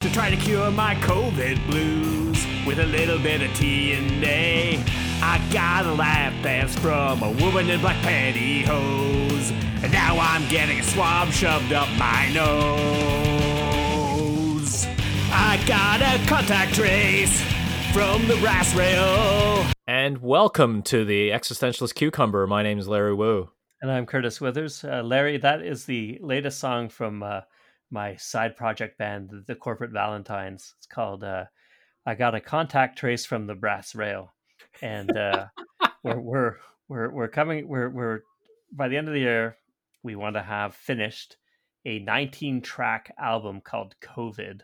to try to cure my COVID blues with a little bit of TNA. I got a lap dance from a woman in black pantyhose, and now I'm getting a swab shoved up my nose. I got a contact trace from the brass rail. And welcome to the Existentialist Cucumber. My name is Larry Wu. And I'm Curtis Withers. Uh, Larry, that is the latest song from uh, my side project band, the Corporate Valentines. It's called uh, "I Got a Contact Trace from the Brass Rail," and uh, we're we're we're we're coming. We're we're by the end of the year, we want to have finished a 19 track album called COVID,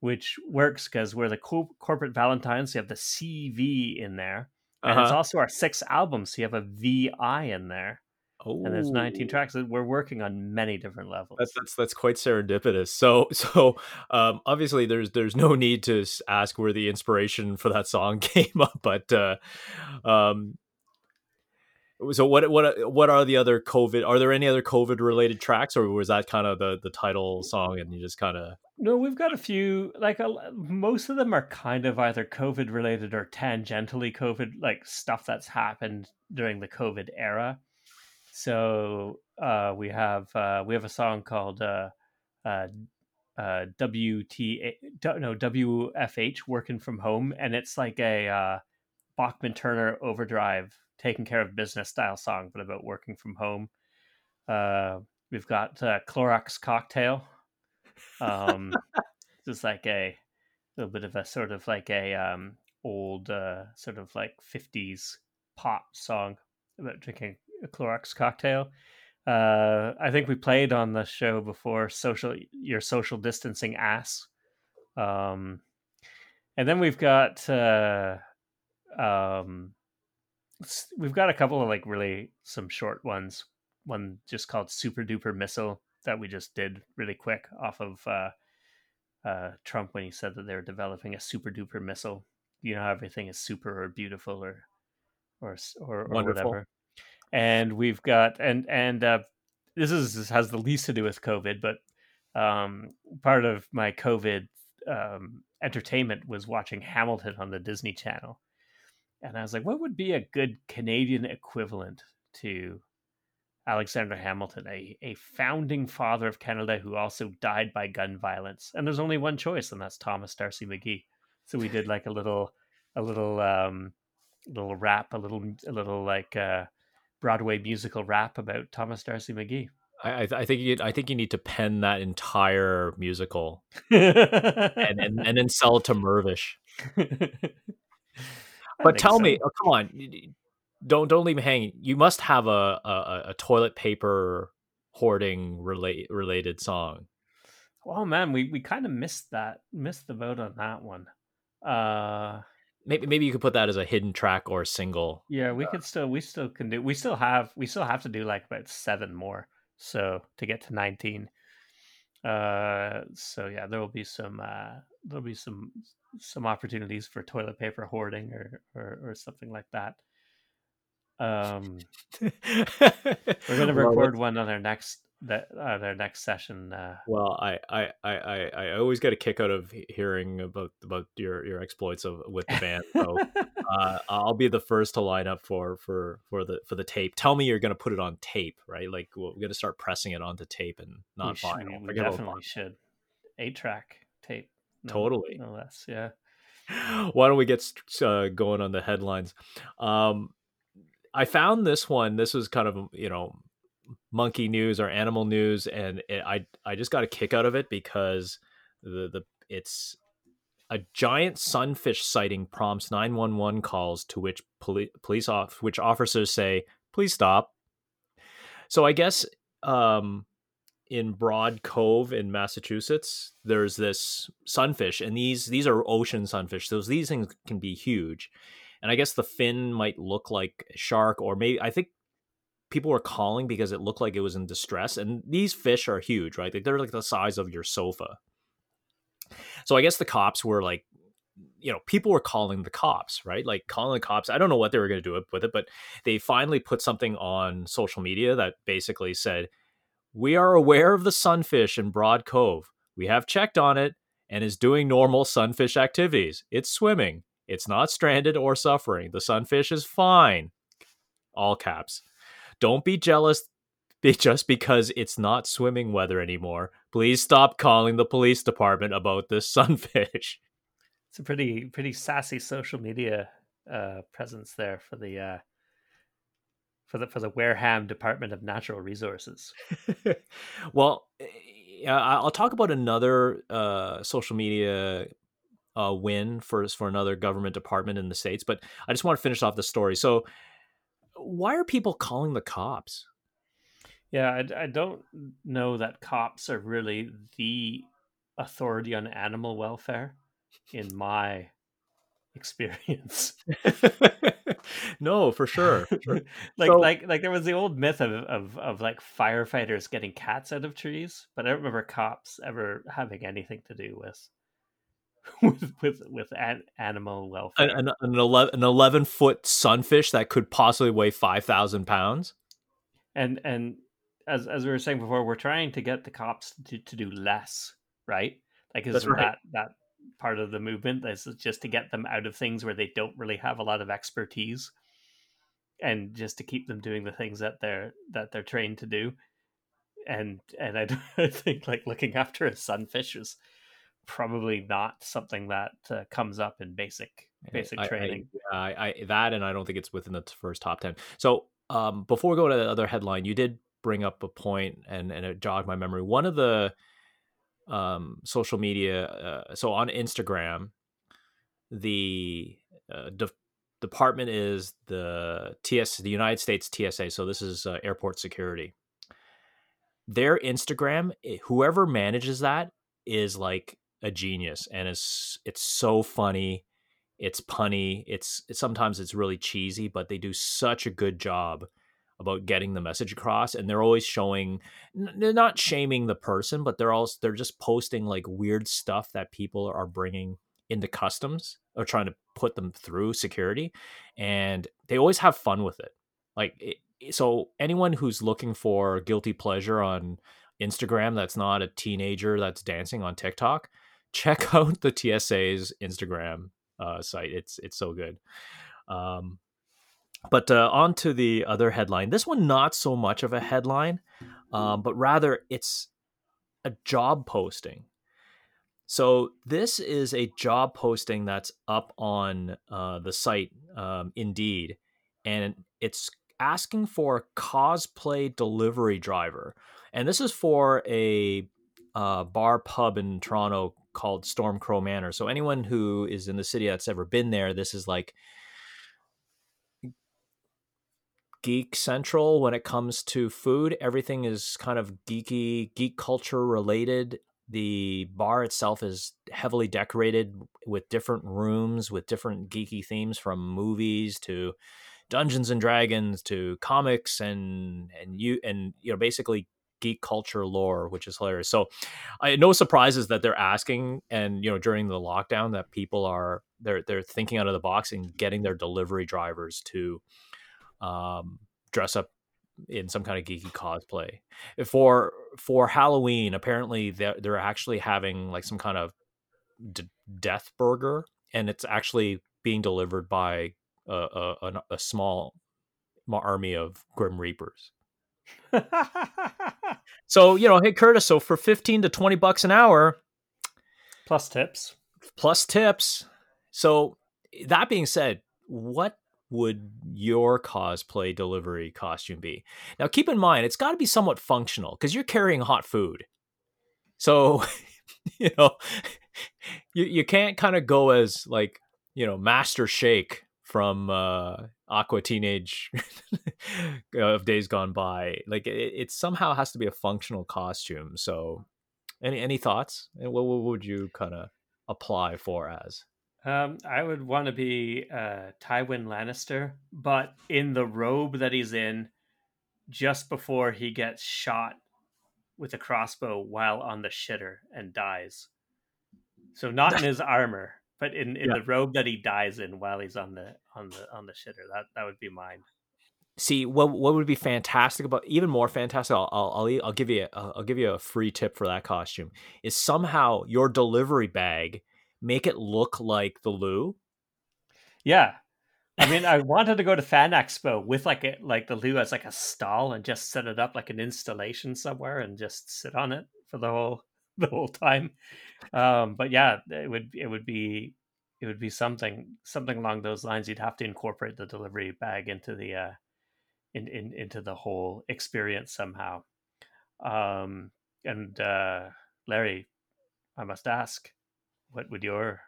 which works because we're the co- Corporate Valentines. So you have the CV in there, and Uh-huh. it's also our sixth album, so you have a VI in there Oh, and there's 19 tracks. that We're working on many different levels. That's that's that's quite serendipitous. So so um, obviously there's there's no need to ask where the inspiration for that song came up, but uh, um, so what what what are the other COVID? Are there any other COVID related tracks, or was that kind of the the title song and you just kind of no, we've got a few. Like a, most of them are kind of either COVID related or tangentially COVID, like stuff that's happened during the COVID era. So uh, we have uh, we have a song called uh, uh, uh, WT no WFH working from home, and it's like a uh, Bachman Turner Overdrive taking care of business style song, but about working from home. Uh, we've got uh, Clorox Cocktail. Um, just like a little bit of a sort of like a um, old uh, sort of like 50s pop song about drinking Clorox cocktail. Uh, I think we played on the show before social your social distancing ass. Um, and then we've got uh, um, we've got a couple of like really some short ones. One just called Super Duper Missile that we just did really quick off of uh, uh, Trump when he said that they were developing a super duper missile. You know, how everything is super or beautiful or or or, or whatever. And we've got and and uh, this is this has the least to do with COVID, but um, part of my COVID um, entertainment was watching Hamilton on the Disney Channel, and I was like, what would be a good Canadian equivalent to Alexander Hamilton, a, a founding father of Canada who also died by gun violence. And there's only one choice, and that's Thomas D'Arcy McGee. So we did like a little a little um little rap, a little a little like uh Broadway musical rap about Thomas D'Arcy McGee. I I, I think you I think you need to pen that entire musical and, and and, then sell it to Mirvish. But tell me, oh, come on, don't don't leave me hanging. You must have a a, a toilet paper hoarding relate related song. Oh man, we, we kind of missed that missed the vote on that one. Uh Maybe maybe you could put that as a hidden track or a single. Yeah, we could still we still can do we still have we still have to do like about seven more so to get to 19. Uh so yeah, there will be some uh there'll be some some opportunities for toilet paper hoarding or or, or something like that. Um we're going to Well, record one on our next that uh, their next session uh Well, I I I I I always get a kick out of hearing about about your your exploits of with the band. So uh, I'll be the first to line up for for for the for the tape. Tell me you're going to put it on tape, right? Like we're going to start pressing it onto tape and not should, vinyl. we, we definitely should. Eight track tape. No- Totally. No less, yeah. why don't we get uh, going on the headlines um i found this one this was kind of you know monkey news or animal news and it, i i just got a kick out of it because the the it's a giant sunfish sighting prompts 911 calls to which poli- police off which officers say please stop so i guess um in Broad Cove in Massachusetts, there's this sunfish, and these these are ocean sunfish. So these things can be huge, and I guess the fin might look like a shark, or maybe I think people were calling because it looked like it was in distress. And these fish are huge, right? They're like the size of your sofa. So I guess the cops were like, you know, people were calling the cops, right? Like calling the cops. I don't know what they were going to do with it, but they finally put something on social media that basically said, "We are aware of the sunfish in Broad Cove. We have checked on it, and is doing normal sunfish activities. It's swimming. It's not stranded or suffering. The sunfish is fine. All caps. Don't be jealous just because it's not swimming weather anymore. Please stop calling the police department about this sunfish. It's a pretty pretty sassy social media uh, presence there for the uh, for the for the Wareham Department of Natural Resources. well, eh, I'll talk about another uh, social media uh, win for for another government department in the states, but I just want to finish off the story. So, why are people calling the cops? Yeah, I, I don't know that cops are really the authority on animal welfare in my experience. no, for sure. For sure. like so, like like there was the old myth of, of of like firefighters getting cats out of trees, but I don't remember cops ever having anything to do with with with with an, animal welfare. An, an, an, 11, an 11 foot sunfish that could possibly weigh 5,000 pounds. And and as as we were saying before, we're trying to get the cops to, to do less, right? Like is right. that that part of the movement is just to get them out of things where they don't really have a lot of expertise and just to keep them doing the things that they're that they're trained to do and and I, don't I think like looking after a sunfish is probably not something that uh, comes up in basic basic I, training I, I, I, that and i don't think it's within the first top 10 so um, before we go to the other headline you did bring up a point and and it jogged my memory one of the um, social media. Uh, so on Instagram, the uh, de- department is the TS, the United States TSA. So this is uh, airport security. Their Instagram, eh, whoever manages that is like a genius, and it's it's so funny. It's punny. It's, sometimes it's really cheesy, but they do such a good job about getting the message across and they're always showing they're not shaming the person but they're also they're just posting like weird stuff that people are bringing into customs or trying to put them through security and they always have fun with it like it, so anyone who's looking for guilty pleasure on Instagram that's not a teenager that's dancing on TikTok check out the TSA's Instagram uh, site it's it's so good um, but uh, on to the other headline. This one, not so much of a headline, um, but rather it's a job posting. So this is a job posting that's up on uh, the site um, Indeed, and it's asking for a cosplay delivery driver. And this is for a uh, bar pub in Toronto called Stormcrow Manor. So anyone who is in the city that's ever been there, this is like geek central when it comes to food. Everything is kind of geeky, geek culture related. The bar itself is heavily decorated with different rooms with different geeky themes from movies to Dungeons and Dragons to comics and and you and you know basically geek culture lore, which is hilarious. So, I no surprises that they're asking, and you know, during the lockdown, that people are they're they're thinking out of the box and getting their delivery drivers to um, dress up in some kind of geeky cosplay. For for Halloween, apparently they're, they're actually having like some kind of d- death burger, and it's actually being delivered by a, a, a small army of Grim Reapers. so you know, hey Curtis, so for fifteen to twenty bucks an hour, plus tips, plus tips. So that being said, what would your cosplay delivery costume be? Now, keep in mind, it's got to be somewhat functional because you're carrying hot food. So, you know, you, you can't kind of go as like, you know, Master Shake from uh, Aqua Teenage of Days Gone By. Like, it, it, somehow has to be a functional costume. So, any any thoughts? What, what would you kind of apply for as? Um, I would want to be uh, Tywin Lannister, but in the robe that he's in just before he gets shot with a crossbow while on the shitter and dies. So not in his armor, but in, in yeah. the robe that he dies in while he's on the on the on the shitter. That that would be mine. see what what would be fantastic about even more fantastic. I'll I'll I'll, I'll give you a, I'll give you a free tip for that costume. Is somehow your delivery bag make it look like the loo. Yeah, I mean, I wanted to go to Fan Expo with like a, like the loo as like a stall and just set it up like an installation somewhere and just sit on it for the whole the whole time. Um, but yeah, it would it would be it would be something something along those lines. You'd have to incorporate the delivery bag into the uh, in, in into the whole experience somehow. Um, and uh, Larry, I must ask, what would your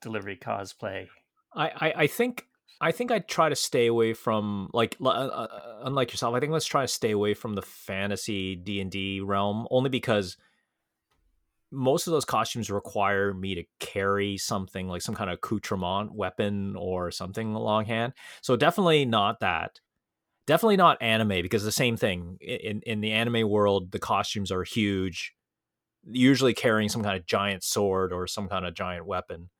delivery cosplay? I, I, I think I think I'd try to stay away from like uh, uh, unlike yourself. I think let's try to stay away from the fantasy D and D realm, only because most of those costumes require me to carry something like some kind of accoutrement, weapon, or something longhand. So definitely not that. Definitely not anime because the same thing in in the anime world, the costumes are huge, usually carrying some kind of giant sword or some kind of giant weapon.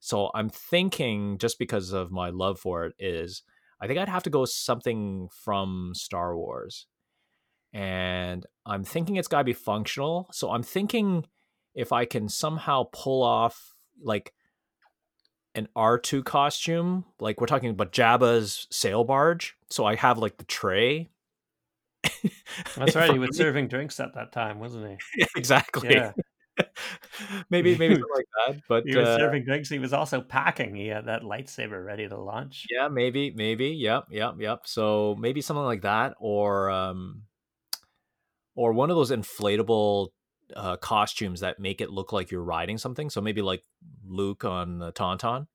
So I'm thinking, just because of my love for it, is I think I'd have to go something from Star Wars. And I'm thinking it's got to be functional. So I'm thinking if I can somehow pull off like an R2 costume, like we're talking about Jabba's sail barge. So I have like the tray. That's right. He was serving drinks at that time, wasn't he? exactly. Yeah. maybe maybe like that. But he was uh, serving drinks. He was also packing. He had that lightsaber ready to launch. Yeah, maybe, maybe. Yep, yep, yep. So maybe something like that, or um, or one of those inflatable uh, costumes that make it look like you're riding something. So maybe like Luke on the Tauntaun.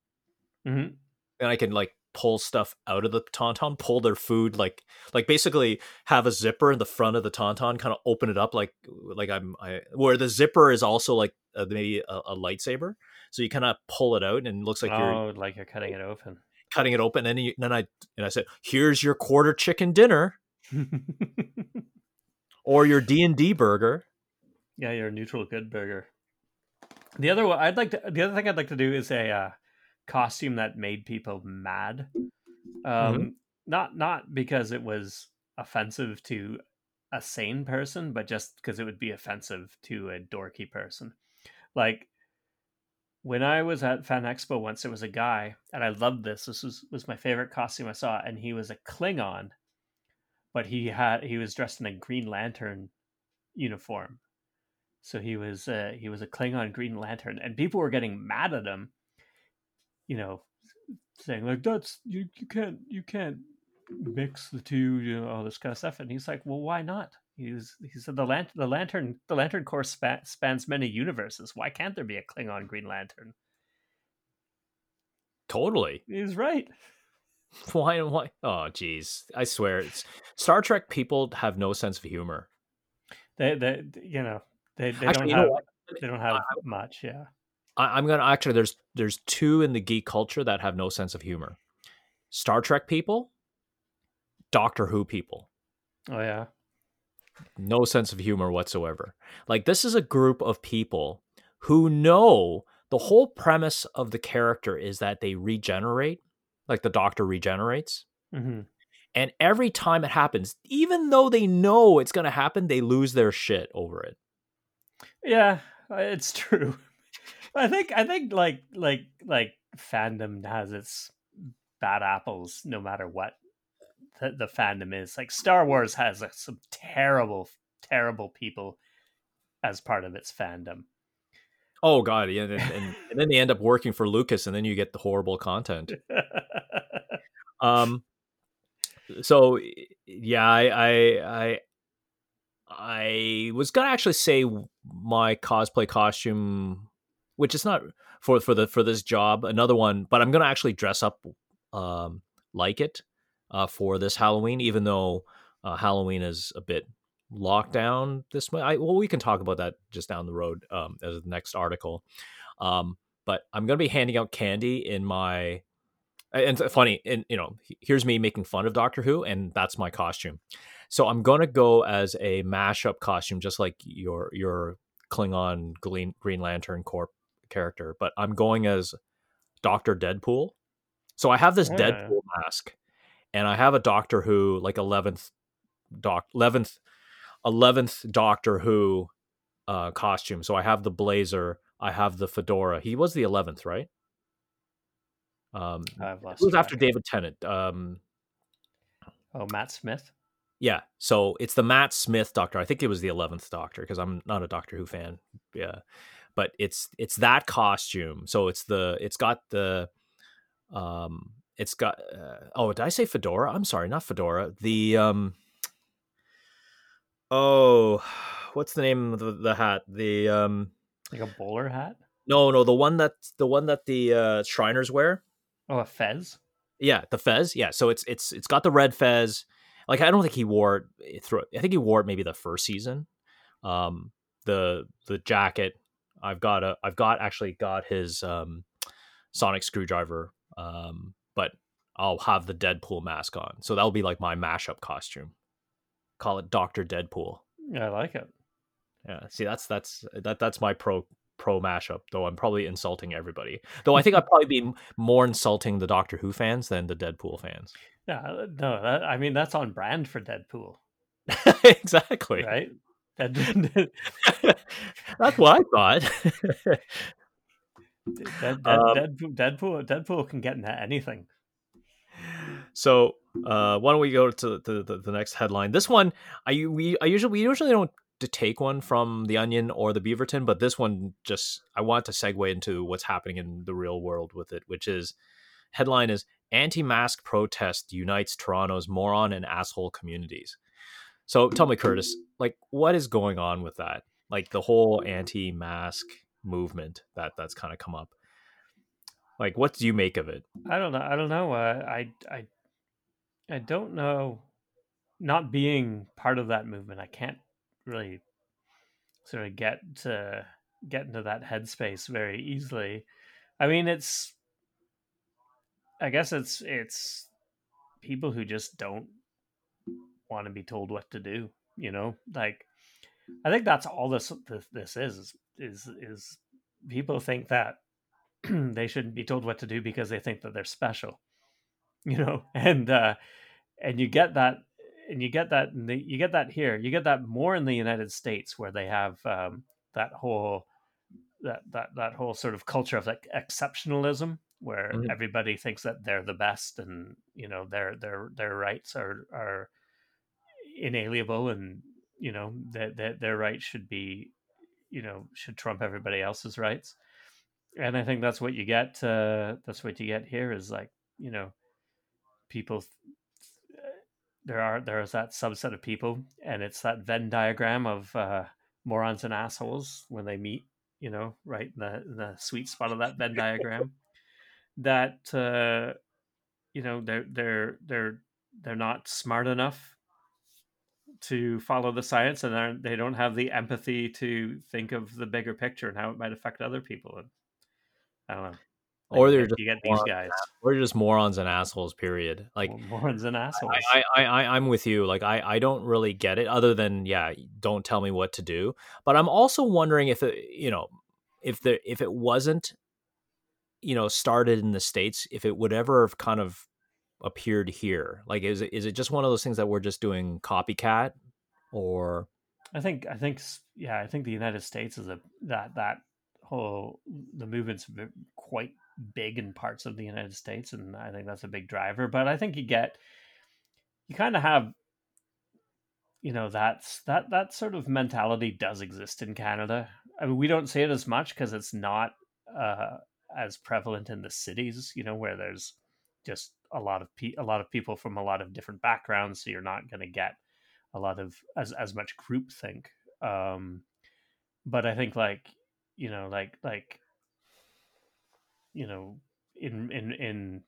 Mm-hmm. And I can like pull stuff out of the tauntaun, pull their food like like basically have a zipper in the front of the tauntaun, kind of open it up like like I'm I where the zipper is also like uh, maybe a, a, lightsaber. So you kind of pull it out and it looks like oh, you're like you're cutting it open, cutting it open. And then, you, then I and I said, "Here's your quarter chicken dinner." or your D and D burger. Yeah, your neutral good burger. The other one I'd like to. The other thing I'd like to do is a uh, costume that made people mad. Um, mm-hmm. Not not because it was offensive to a sane person, but just because it would be offensive to a dorky person. Like when I was at Fan Expo once, there was a guy, and I loved this. This was was my favorite costume I saw, and he was a Klingon, but he had he was dressed in a Green Lantern uniform. So he was uh, he was a Klingon Green Lantern, and people were getting mad at him. You know, saying like that's you you can't you can't mix the two, you know, all this kind of stuff. And he's like, well, why not? He's he said the lantern the lantern the lantern span, spans many universes. Why can't there be a Klingon Green Lantern? Totally, he's right. Why? Why? Oh, geez, I swear, it's Star Trek people have no sense of humor. They, they, you know, they, they actually, don't have, they don't have I, much. Yeah. I, I'm gonna actually. There's there's two in the geek culture that have no sense of humor. Star Trek people, Doctor Who people. Oh yeah. No sense of humor whatsoever. Like this is a group of people who know the whole premise of the character is that they regenerate, like the Doctor regenerates. Mm-hmm. And every time it happens, even though they know it's going to happen, they lose their shit over it. Yeah, it's true. I think I think like like like fandom has its bad apples no matter what the, the fandom is. Like Star Wars has like, some terrible terrible people as part of its fandom. Oh god, yeah, and, and, and, then they end up working for Lucas, and then you get the horrible content. um, so yeah, I, I, I, I was gonna actually say my cosplay costume, which is not for for the for this job, another one, but I'm gonna actually dress up um, like it uh, for this Halloween, even though uh, Halloween is a bit locked down this I, well we can talk about that just down the road um, as the next article. Um, but i'm to be handing out candy in my and funny and you know here's me making fun of doctor who and that's my costume so I'm gonna go as a mashup costume, just like your your Klingon Green, Green Lantern Corp character, but I'm going as Doctor Deadpool. So I have this yeah. Deadpool mask, and I have a Doctor Who like eleventh doc eleventh eleventh Doctor Who uh, costume. So I have the blazer, I have the fedora. He was the eleventh, right? Um, I've it was after. David Tennant. Um, Oh, Matt Smith. Yeah, so it's the Matt Smith Doctor. I think it was the eleventh Doctor because I'm not a Doctor Who fan. Yeah, but it's it's that costume. So it's the it's got the um it's got uh, oh did I say fedora? I'm sorry, not fedora. The um oh what's the name of the, the hat? The um Like a bowler hat. no no the one that the one that the uh, Shriners wear. Oh, a fez. Yeah, the fez. Yeah, so it's it's it's got the red fez. Like I don't think he wore it through. I think he wore it maybe the first season. Um, the the jacket. I've got a. I've got actually got his um, sonic screwdriver. Um, but I'll have the Deadpool mask on. So that'll be like my mashup costume. Call it Doctor Deadpool. I like it. Yeah. See, that's that's that that's my pro pro mashup. Though I'm probably insulting everybody. Though I think I'd probably be more insulting the Doctor Who fans than the Deadpool fans. Yeah, no, that, I mean that's on brand for Deadpool, exactly. right? That's what I thought. Dead, Dead, Um, Deadpool, Deadpool, Deadpool can get into anything. so uh, why don't we go to the, the, the next headline? This one, I we I usually we usually don't to take one from the Onion or the Beaverton, but this one just I want to segue into what's happening in the real world with it, which is headline is anti-mask protest unites Toronto's moron and asshole communities. So tell me, Curtis, like what is going on with that? Like the whole anti-mask movement that that's kind of come up. Like, what do you make of it? I don't know. I don't know. Uh, I I I don't know. Not being part of that movement, I can't really sort of get to get into that headspace very easily. I mean, it's. I guess it's it's people who just don't want to be told what to do. You know, like I think that's all this this, this is is is people think that they shouldn't be told what to do because they think that they're special you know and uh and you get that and you get that the, you get that here you get that more in the united states where they have um that whole that that that whole sort of culture of like exceptionalism where Mhm. everybody thinks that they're the best and you know their their their rights are are inalienable and you know that that their rights should be you know should trump everybody else's rights and i think that's what you get uh that's what you get here is like you know people there are there is that subset of people and it's that venn diagram of uh morons and assholes when they meet you know right in the, in the sweet spot of that venn diagram that uh you know they're they're they're they're not smart enough to follow the science and they're- don't have the empathy to think of the bigger picture and how it might affect other people and i don't know Like, Or they're just you get these guys We're just morons and assholes. Period. Like morons and assholes I, I, I, I'm with you. Like I, I don't really get it. Other than yeah, don't tell me what to do. But I'm also wondering if it, you know, if the if it wasn't, you know, started in the states, if it would ever have kind of appeared here. Like, is it is it just one of those things that we're just doing copycat, or I think I think yeah, I think the United States is a that that whole the movement's quite big in parts of the United States, and I think that's a big driver. But I think you get you kind of have you know that's that that sort of mentality does exist in Canada. I mean, we don't see it as much because it's not uh, as prevalent in the cities, you know, where there's just a lot of pe- a lot of people from a lot of different backgrounds, so you're not going to get a lot of as as much groupthink. Um, but I think like you know like like you know in in in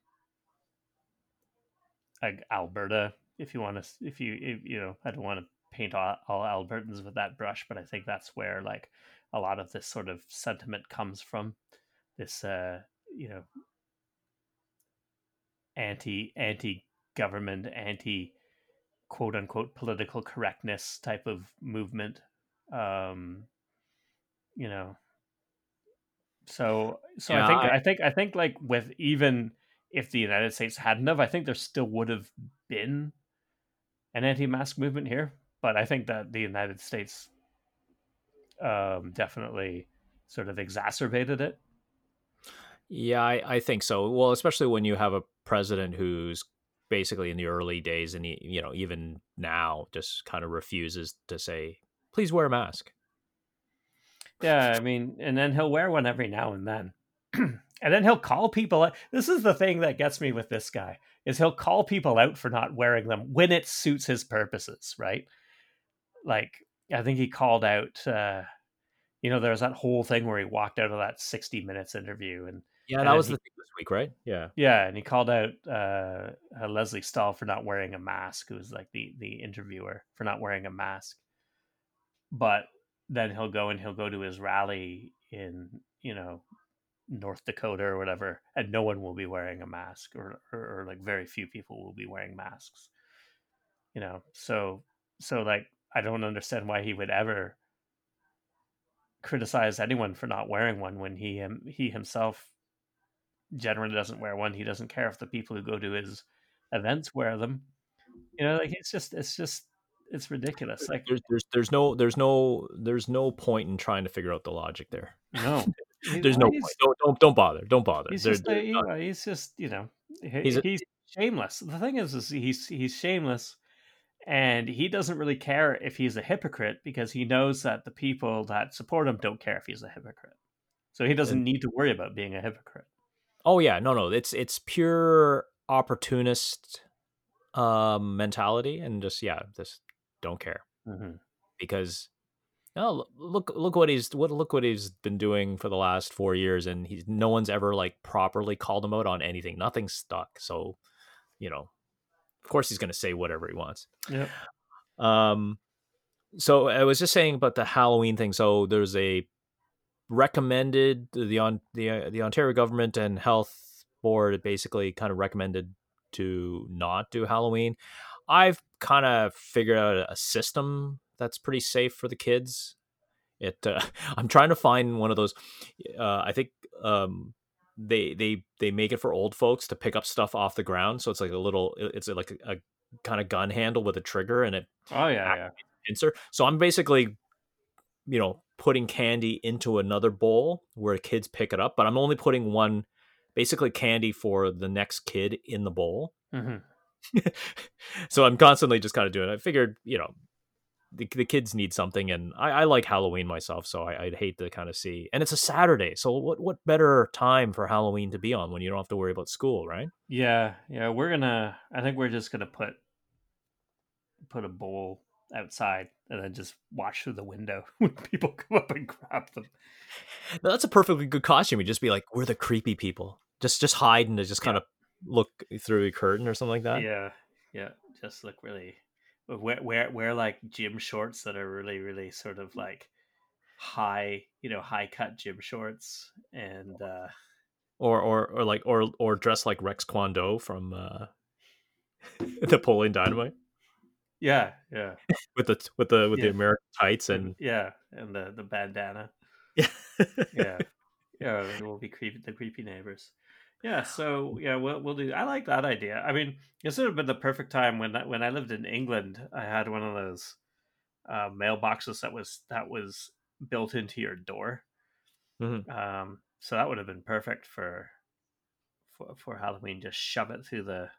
like Alberta, if you want to, if you if, you know, I don't want to paint all, all Albertans with that brush, but I think that's where like a lot of this sort of sentiment comes from. This uh, you know, anti anti government, anti quote unquote political correctness type of movement. Um, you know, so so I think I- I think I think like with even if the United States hadn't have, I think there still would have been an anti-mask movement here. But I think that the United States um, definitely sort of exacerbated it. Yeah, I, I think so. Well, especially when you have a president who's basically in the early days and he, you know even now just kind of refuses to say please wear a mask. Yeah i mean and then he'll wear one every now and then. And then he'll call people this is the thing that gets me with this guy is he'll call people out for not wearing them when it suits his purposes right? Like i think he called out uh you know there was that whole thing where he walked out of that 60 minutes interview and yeah that was he the thing this week right yeah yeah, and he called out uh, uh, Lesley Stahl for not wearing a mask, who was like the the interviewer for not wearing a mask. But then he'll go and he'll go to his rally in you know North Dakota or whatever, and no one will be wearing a mask, or or, or like very few people will be wearing masks. You know, so so like I don't understand why he would ever criticize anyone for not wearing one when he him, he himself generally doesn't wear one. He doesn't care if the people who go to his events wear them. You know, like it's just it's just it's ridiculous. Like there's there's there's no there's no there's no point in trying to figure out the logic there no, there's no point don't don't, don't bother don't bother He's just uh, a, you know, he's just you know he- He's he's, a- shameless. The thing is, is he's he's shameless, and he doesn't really care if he's a hypocrite because he knows that the people that support him don't care if he's a hypocrite. So he doesn't need to worry about being a hypocrite. Oh yeah no no it's it's pure opportunist um mentality and just yeah just don't care hmm because oh look look what he's what look what he's been doing for the last four years and he's no one's ever like properly called him out on anything. Nothing's stuck so you know of course he's going to say whatever he wants. Yeah. um so i was just saying about the halloween thing so there's a recommended the on the uh, the ontario government and health board basically kind of recommended to not do halloween i've kind of figured out a system that's pretty safe for the kids it uh, i'm trying to find one of those uh, i think um they they they make it for old folks to pick up stuff off the ground so it's like a little it's like a, a kind of gun handle with a trigger and it Oh yeah, yeah. pincer. So I'm basically, you know, putting candy into another bowl where kids pick it up, but I'm only putting one, basically candy for the next kid in the bowl. hmm so I'm constantly just kind of doing. It. I figured, you know, the, the kids need something, and I, I like Halloween myself, so I, I'd hate to kind of see. And it's a Saturday, so what what better time for Halloween to be on when you don't have to worry about school, right? Yeah, yeah. We're gonna. I think we're just gonna put put a bowl outside and then just watch through the window when people come up and grab them. Now, that's a perfectly good costume. You just be like, we're the creepy people. Just just hide and just kind of look through a curtain or something like that. Yeah, yeah. Just look really wear wear wear like gym shorts that are really really sort of like high, you know, high cut gym shorts and uh Or or or like or or dress like Rex Kwon Do from uh Napoleon Dynamite yeah, yeah. with the with the with the American tights and yeah, and the the bandana. yeah. Yeah. yeah, it will be creepy the creepy neighbors. Yeah, so yeah, we'll we'll do. I like that idea. I mean, this would have been the perfect time when I, when I lived in England. I had one of those uh, mailboxes that was that was built into your door. Mhm. Um, so that would have been perfect for for for Halloween. Just shove it through the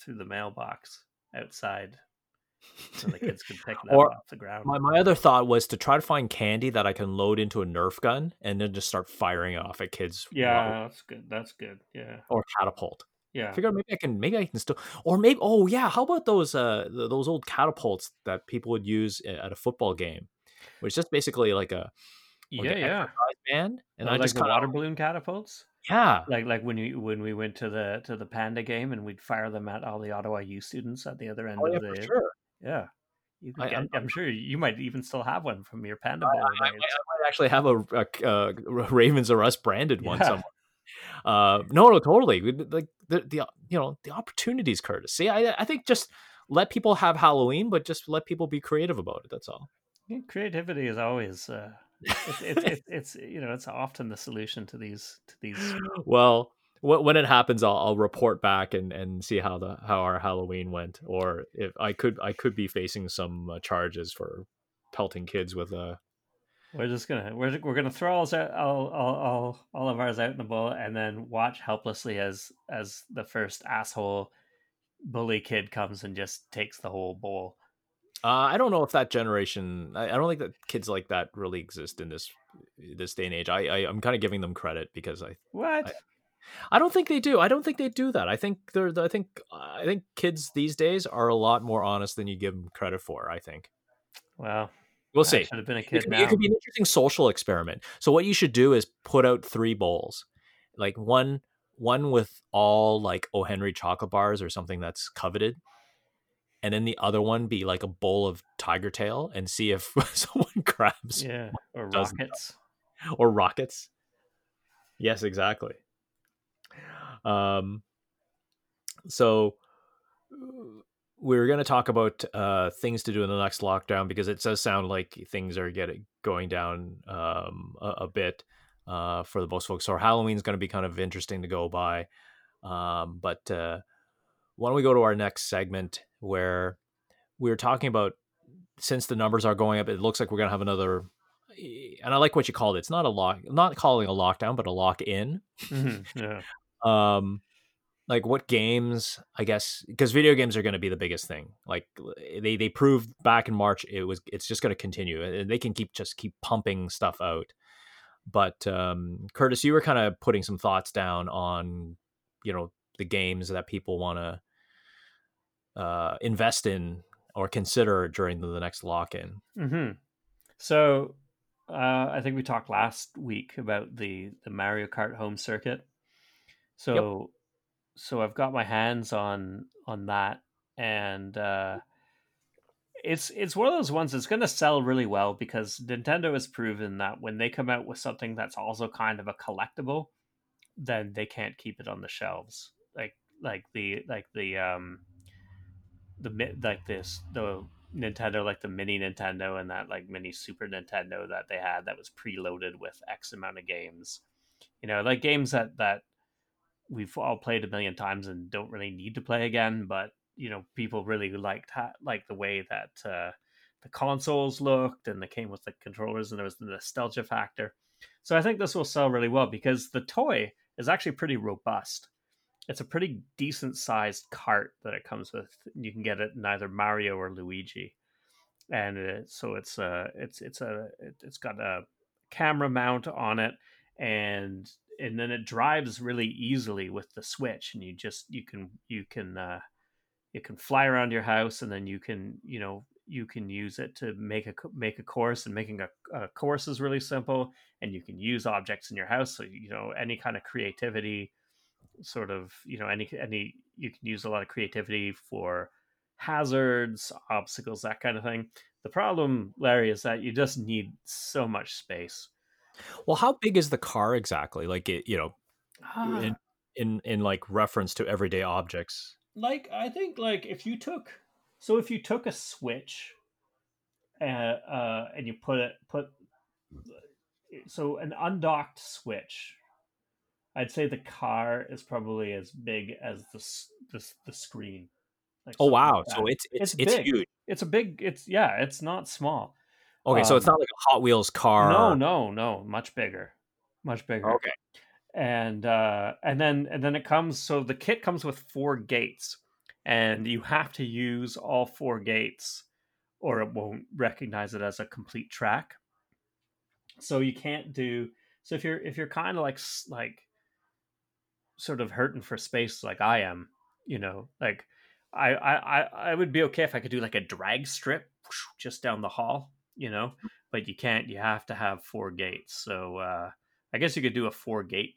through the mailbox outside, so the kids can pick up Or off the ground. My, my other thought was to try to find candy that I can load into a Nerf gun and then just start firing off at kids. while- yeah, that's good. That's good. Yeah, Or catapult. yeah. Figure out maybe I can maybe I can still or maybe oh yeah how about those uh those old catapults that people would use at a football game, which is just basically like a like yeah, yeah. exercise band and Or I like just the water of balloon catapults. yeah like like when you when we went to the to the panda game and we'd fire them at all the Ottawa U students at the other end oh yeah of for the sure yeah. I- I'm, sure you might even still have one from your panda I, bowling I, I might actually have a, a, uh Ravens or Us branded one Yeah. somewhere. Uh, no, no, totally. Like the, the you know the opportunities, Curtis. See, I I think just let people have Halloween, but just let people be creative about it. That's all. Yeah, Creativity is always uh, it's, it's, it's it's you know it's often the solution to these to these well, when it happens, I'll, I'll report back and, and see how the how our Halloween went, or if I could I could be facing some uh, charges for pelting kids with a. We're just gonna we're we're gonna throw all all, all all all of ours out in the bowl and then watch helplessly as as the first asshole bully kid comes and just takes the whole bowl. Uh, I don't know if that generation. I, I, don't think that kids like that really exist in this this day and age. I, I am kind of giving them credit because I what I, I, don't think they do. I don't think they do that. I think they're. I think uh, I think kids these days are a lot more honest than you give them credit for. I think. Well, we'll see. Should have been a kid. It could, it could be an interesting social experiment. So what you should do is put out three bowls, like one one with all like O Henry chocolate bars or something that's coveted and then the other one be like a bowl of tiger tail and see if someone grabs yeah or rockets or rockets yes exactly um so we are going to talk about uh things to do in the next lockdown because it does sound like things are getting going down um a, a bit uh for the most folks so halloween's going to be kind of interesting to go by um but uh why don't we go to our next segment where we are talking about since the numbers are going up, it looks like we're going to have another. And I like what you called it. It's not a lock, not calling a lockdown, but a lock in. Mm-hmm. Yeah. Um, like what games? I guess because video games are going to be the biggest thing. Like they they proved back in March it was it's just going to continue, and they can keep just keep pumping stuff out. But um, Curtis, you were kind of putting some thoughts down on you know the games that people want to uh, invest in or consider during the, the next lock in. Mm-hmm. So uh, I think we talked last week about the the Mario Kart home circuit. So yep. so I've got my hands on on that, and uh, it's it's one of those ones that's going to sell really well because Nintendo has proven that when they come out with something that's also kind of a collectible, then they can't keep it on the shelves. Like like the like the um the like this the Nintendo like the mini Nintendo and that like mini Super Nintendo that they had that was preloaded with X amount of games. You know, like games that that we've all played a million times and don't really need to play again, but you know, people really liked ha- like the way that uh, the consoles looked and they came with the controllers and there was the nostalgia factor. So I think this will sell really well because the toy is actually pretty robust it's a pretty decent sized cart that it comes with. You can get it in either Mario or Luigi, and it, so it's a uh, it's it's a it, it's got a camera mount on it, and and then it drives really easily with the switch, and you just you can you can uh, you can fly around your house, and then you can you know you can use it to make a make a course and making a, a course is really simple and you can use objects in your house so you know any kind of creativity sort of you know any any you can use a lot of creativity for hazards obstacles that kind of thing. The problem larry is that you just need so much space well how big is the car exactly like it you know ah. in, in in like reference to everyday objects like i think like if you took so if you took a switch uh, uh and you put it put so an undocked switch I'd say the car is probably as big as the the, the screen. Like oh wow! Like so it's it's it's, it's huge. It's a big. It's yeah. It's not small. Okay, um, so it's um, not like a Hot Wheels car. No, no, no. Much bigger, much bigger. Okay. And uh, and then and then it comes. So the kit comes with four gates, and you have to use all four gates, or it won't recognize it as a complete track. So you can't do. So if you're if you're kind of like like sort of hurting for space like I am, you know, like I I I would be okay if I could do like a drag strip just down the hall, you know, but you can't. You have to have four gates. So uh, I guess you could do a four gate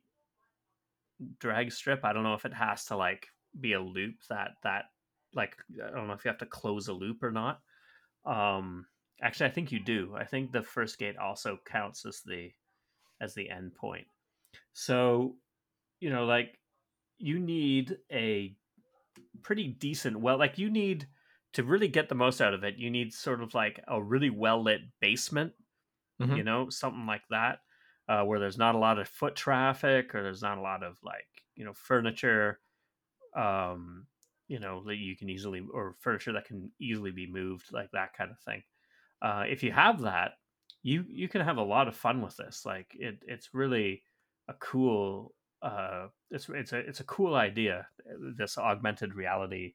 drag strip. I don't know if it has to like be a loop that that like I don't know if you have to close a loop or not. Um, actually, I think you do. I think the first gate also counts as the as the end point. So you know, like you need a pretty decent well like you need to really get the most out of it you need sort of like a really well lit basement mm-hmm. you know something like that uh, where there's not a lot of foot traffic or there's not a lot of like you know furniture um you know that you can easily or furniture that can easily be moved like that kind of thing uh if you have that you you can have a lot of fun with this like it it's really a cool uh it's it's a it's a cool idea this augmented reality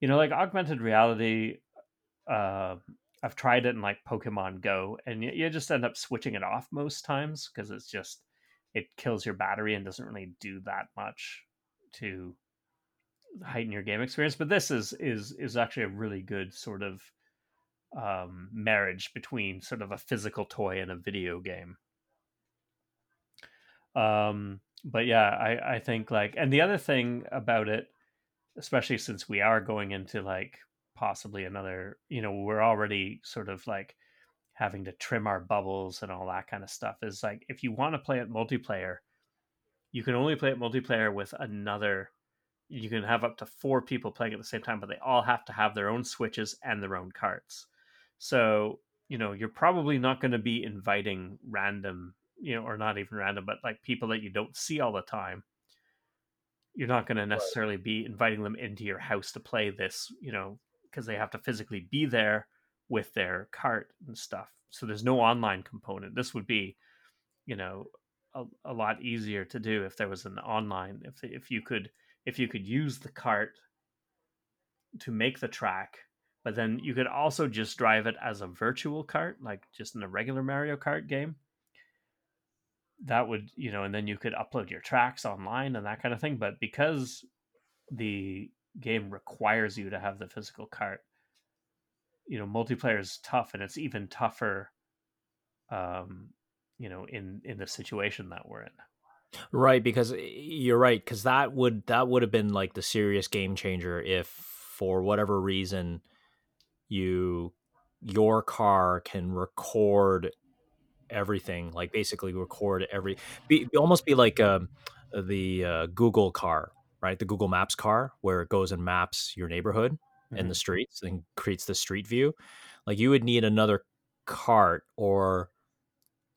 you know like augmented reality uh I've tried it in like Pokemon Go, and you, you just end up switching it off most times because it's just it kills your battery and doesn't really do that much to heighten your game experience. But this is is is actually a really good sort of um, marriage between sort of a physical toy and a video game. Um, but yeah, I I think like, and the other thing about it, especially since we are going into like possibly another you know we're already sort of like having to trim our bubbles and all that kind of stuff is like if you want to play it multiplayer you can only play it multiplayer with another you can have up to four people playing at the same time but they all have to have their own switches and their own carts. So you know you're probably not going to be inviting random you know or not even random but like people that you don't see all the time you're not going to necessarily be inviting them into your house to play this you know because they have to physically be there with their cart and stuff. So there's no online component. This would be, you know, a, a lot easier to do if there was an online. If if you could if you could use the cart to make the track, but then you could also just drive it as a virtual cart, like just in a regular Mario Kart game. That would, you know, and then you could upload your tracks online and that kind of thing. But because the game requires you to have the physical cart you know multiplayer is tough and it's even tougher um you know in in the situation that we're in right because eh, you're right because that would that would have been like the serious game changer if for whatever reason you your car can record everything like basically record every be, almost be like um, the uh, google car right? The Google Maps car where it goes and maps your neighborhood mm-hmm. and the streets and creates the street view. Like you would need another cart or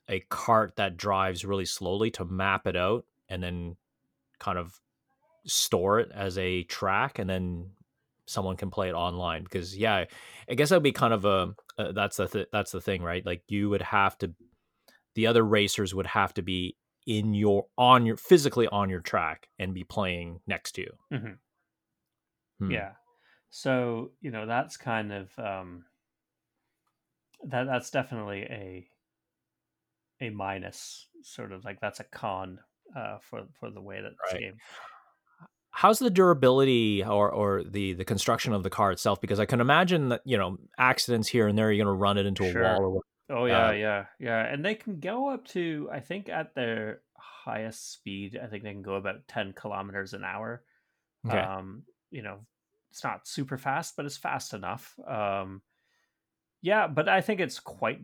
a cart that drives really slowly to map it out and then kind of store it as a track and then someone can play it online because yeah i guess that would be kind of a uh, that's the th- that's the thing right like you would have to the other racers would have to be in your on your physically on your track and be playing next to you. Mm-hmm. Hmm. Yeah. So you know that's kind of um, that that's definitely a a minus sort of like that's a con uh, for for the way that this right. game. How's the durability or or the the construction of the car itself? Because I can imagine that you know accidents here and there, you're going to run it into sure. a wall or Oh yeah, uh, yeah, yeah, and they can go up to I think at their highest speed, I think they can go about ten kilometers an hour. Okay. Um, you know, it's not super fast, but it's fast enough. Um, yeah, but I think it's quite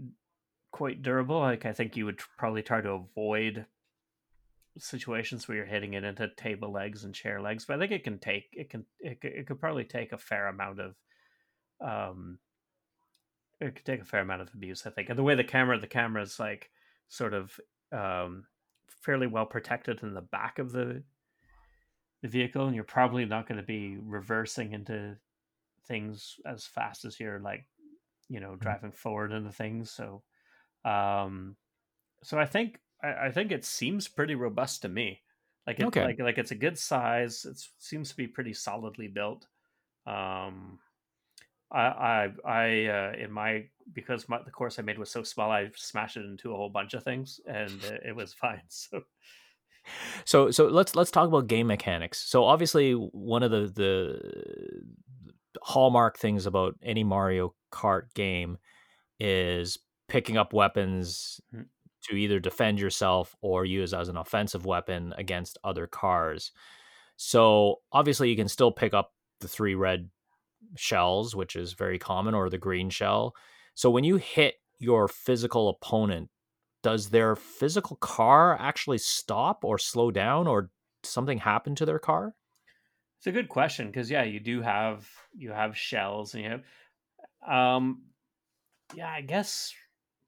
quite durable. Like I think you would probably try to avoid situations where you're hitting it into table legs and chair legs, but I think it can take it can it, it could probably take a fair amount of um it could take a fair amount of abuse, I think. And the way the camera, the camera is like sort of um, fairly well protected in the back of the the vehicle, and you're probably not going to be reversing into things as fast as you're like, you know, mm-hmm. driving forward into things. So, um, so I think I, I think it seems pretty robust to me. Like it, okay. like like it's a good size. It seems to be pretty solidly built. Um, I I, I uh, in my because my, the course I made was so small, I smashed it into a whole bunch of things, and it was fine. So. So so let's let's talk about game mechanics. So obviously one of the the hallmark things about any Mario Kart game is picking up weapons mm-hmm. to either defend yourself or use as an offensive weapon against other cars. So obviously you can still pick up the three red shells, which is very common, or the green shell. So when you hit your physical opponent, does their physical car actually stop or slow down, or something happen to their car? It's a good question because yeah, you do have you have shells and you have, um, yeah, I guess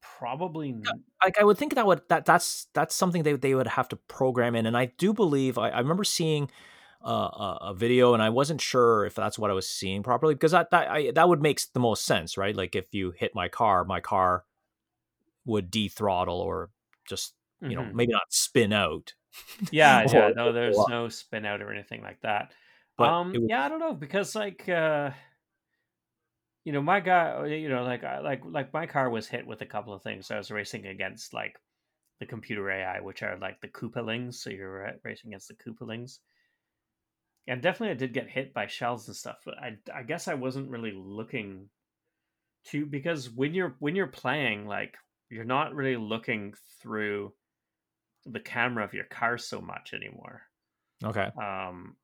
probably like I would think that would that that's that's something they they would have to program in, and I do believe I, I remember seeing uh, a, video, and I wasn't sure if that's what I was seeing properly because that that I, that would make the most sense, right? Like if you hit my car, my car would dethrottle or just you mm-hmm. know maybe not spin out. Yeah, yeah. No, there's no spin out or anything like that. But um, was, yeah, I don't know because like uh, you know my guy, you know like like like my car was hit with a couple of things. I was racing against like the computer AI, which are like the Koopalings. So you're racing against the Koopalings and definitely I did get hit by shells and stuff. But I I guess I wasn't really looking to because when you're when you're playing, like you're not really looking through the camera of your car so much anymore. Okay. Um,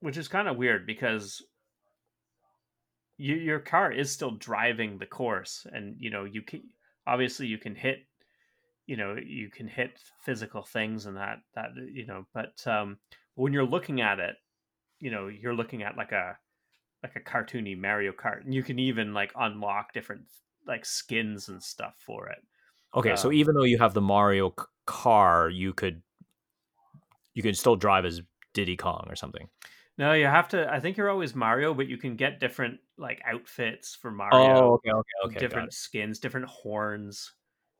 which is kind of weird because you, your car is still driving the course, and you know you can obviously you can hit you know you can hit physical things and that that you know but um when you're looking at it, you know, you're looking at like a like a cartoony Mario Kart, and you can even like unlock different like skins and stuff for it. Okay, um, so even though you have the Mario car, you could you can still drive as Diddy Kong or something. No, you have to. I think you're always Mario, but you can get different like outfits for Mario. Oh, okay, okay, okay. Different skins, different horns,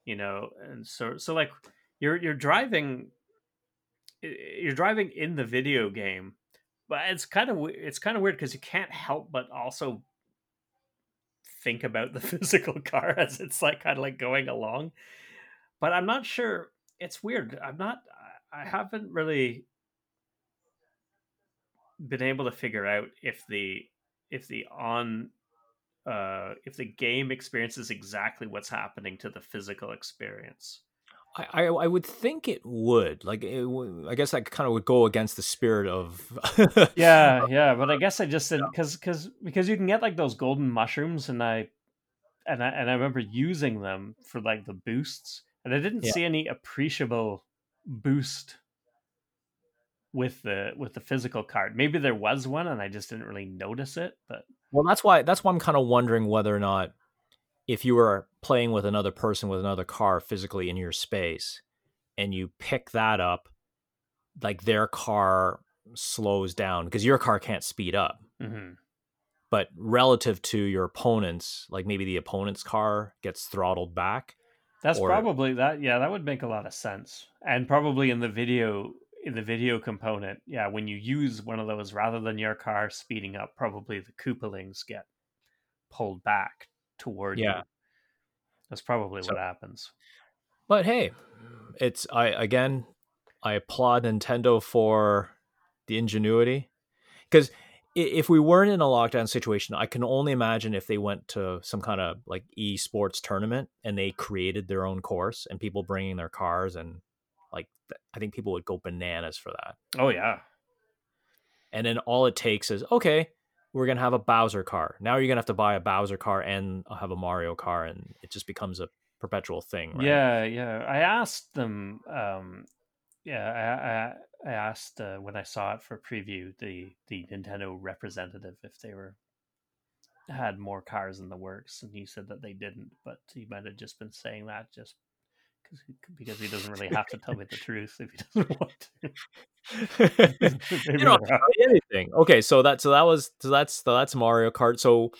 you know, and so so like you're you're driving you're driving in the video game, but it's kind of it's kind of weird because you can't help but also think about the physical car as it's like kind of like going along. But I'm not sure. It's weird. I'm not. I haven't really been able to figure out if the if the on uh if the game experiences exactly what's happening to the physical experience I, I would think it would like it, I guess that kind of would go against the spirit of yeah yeah but I guess I just didn't because because because you can get like those golden mushrooms and I and I and I remember using them for like the boosts and I didn't yeah. see any appreciable boost with the with the physical card maybe there was one and I just didn't really notice it but well that's why that's why I'm kind of wondering whether or not if you were playing with another person with another car physically in your space and you pick that up like their car slows down because your car can't speed up. Mm-hmm. but relative to your opponents like maybe the opponent's car gets throttled back that's or... probably that yeah that would make a lot of sense. And probably in the video in the video component yeah when you use one of those rather than your car speeding up probably the koopalings get pulled back toward yeah. you. That's probably so, what happens. But hey, it's I again I applaud Nintendo for the ingenuity because if we weren't in a lockdown situation, I can only imagine if they went to some kind of like esports tournament and they created their own course and people bringing their cars and like I think people would go bananas for that. Oh yeah. And then all it takes is okay, we're gonna have a Bowser car. Now you're gonna have to buy a Bowser car and have a Mario car, and it just becomes a perpetual thing. Right? Yeah, yeah. I asked them. Um, yeah, I I, I asked uh, when I saw it for preview the the Nintendo representative if they were had more cars in the works, and he said that they didn't, but he might have just been saying that just because he doesn't really have to tell me the truth if he doesn't want to. you don't anything. Okay, so that so that was so that's so that's Mario Kart. So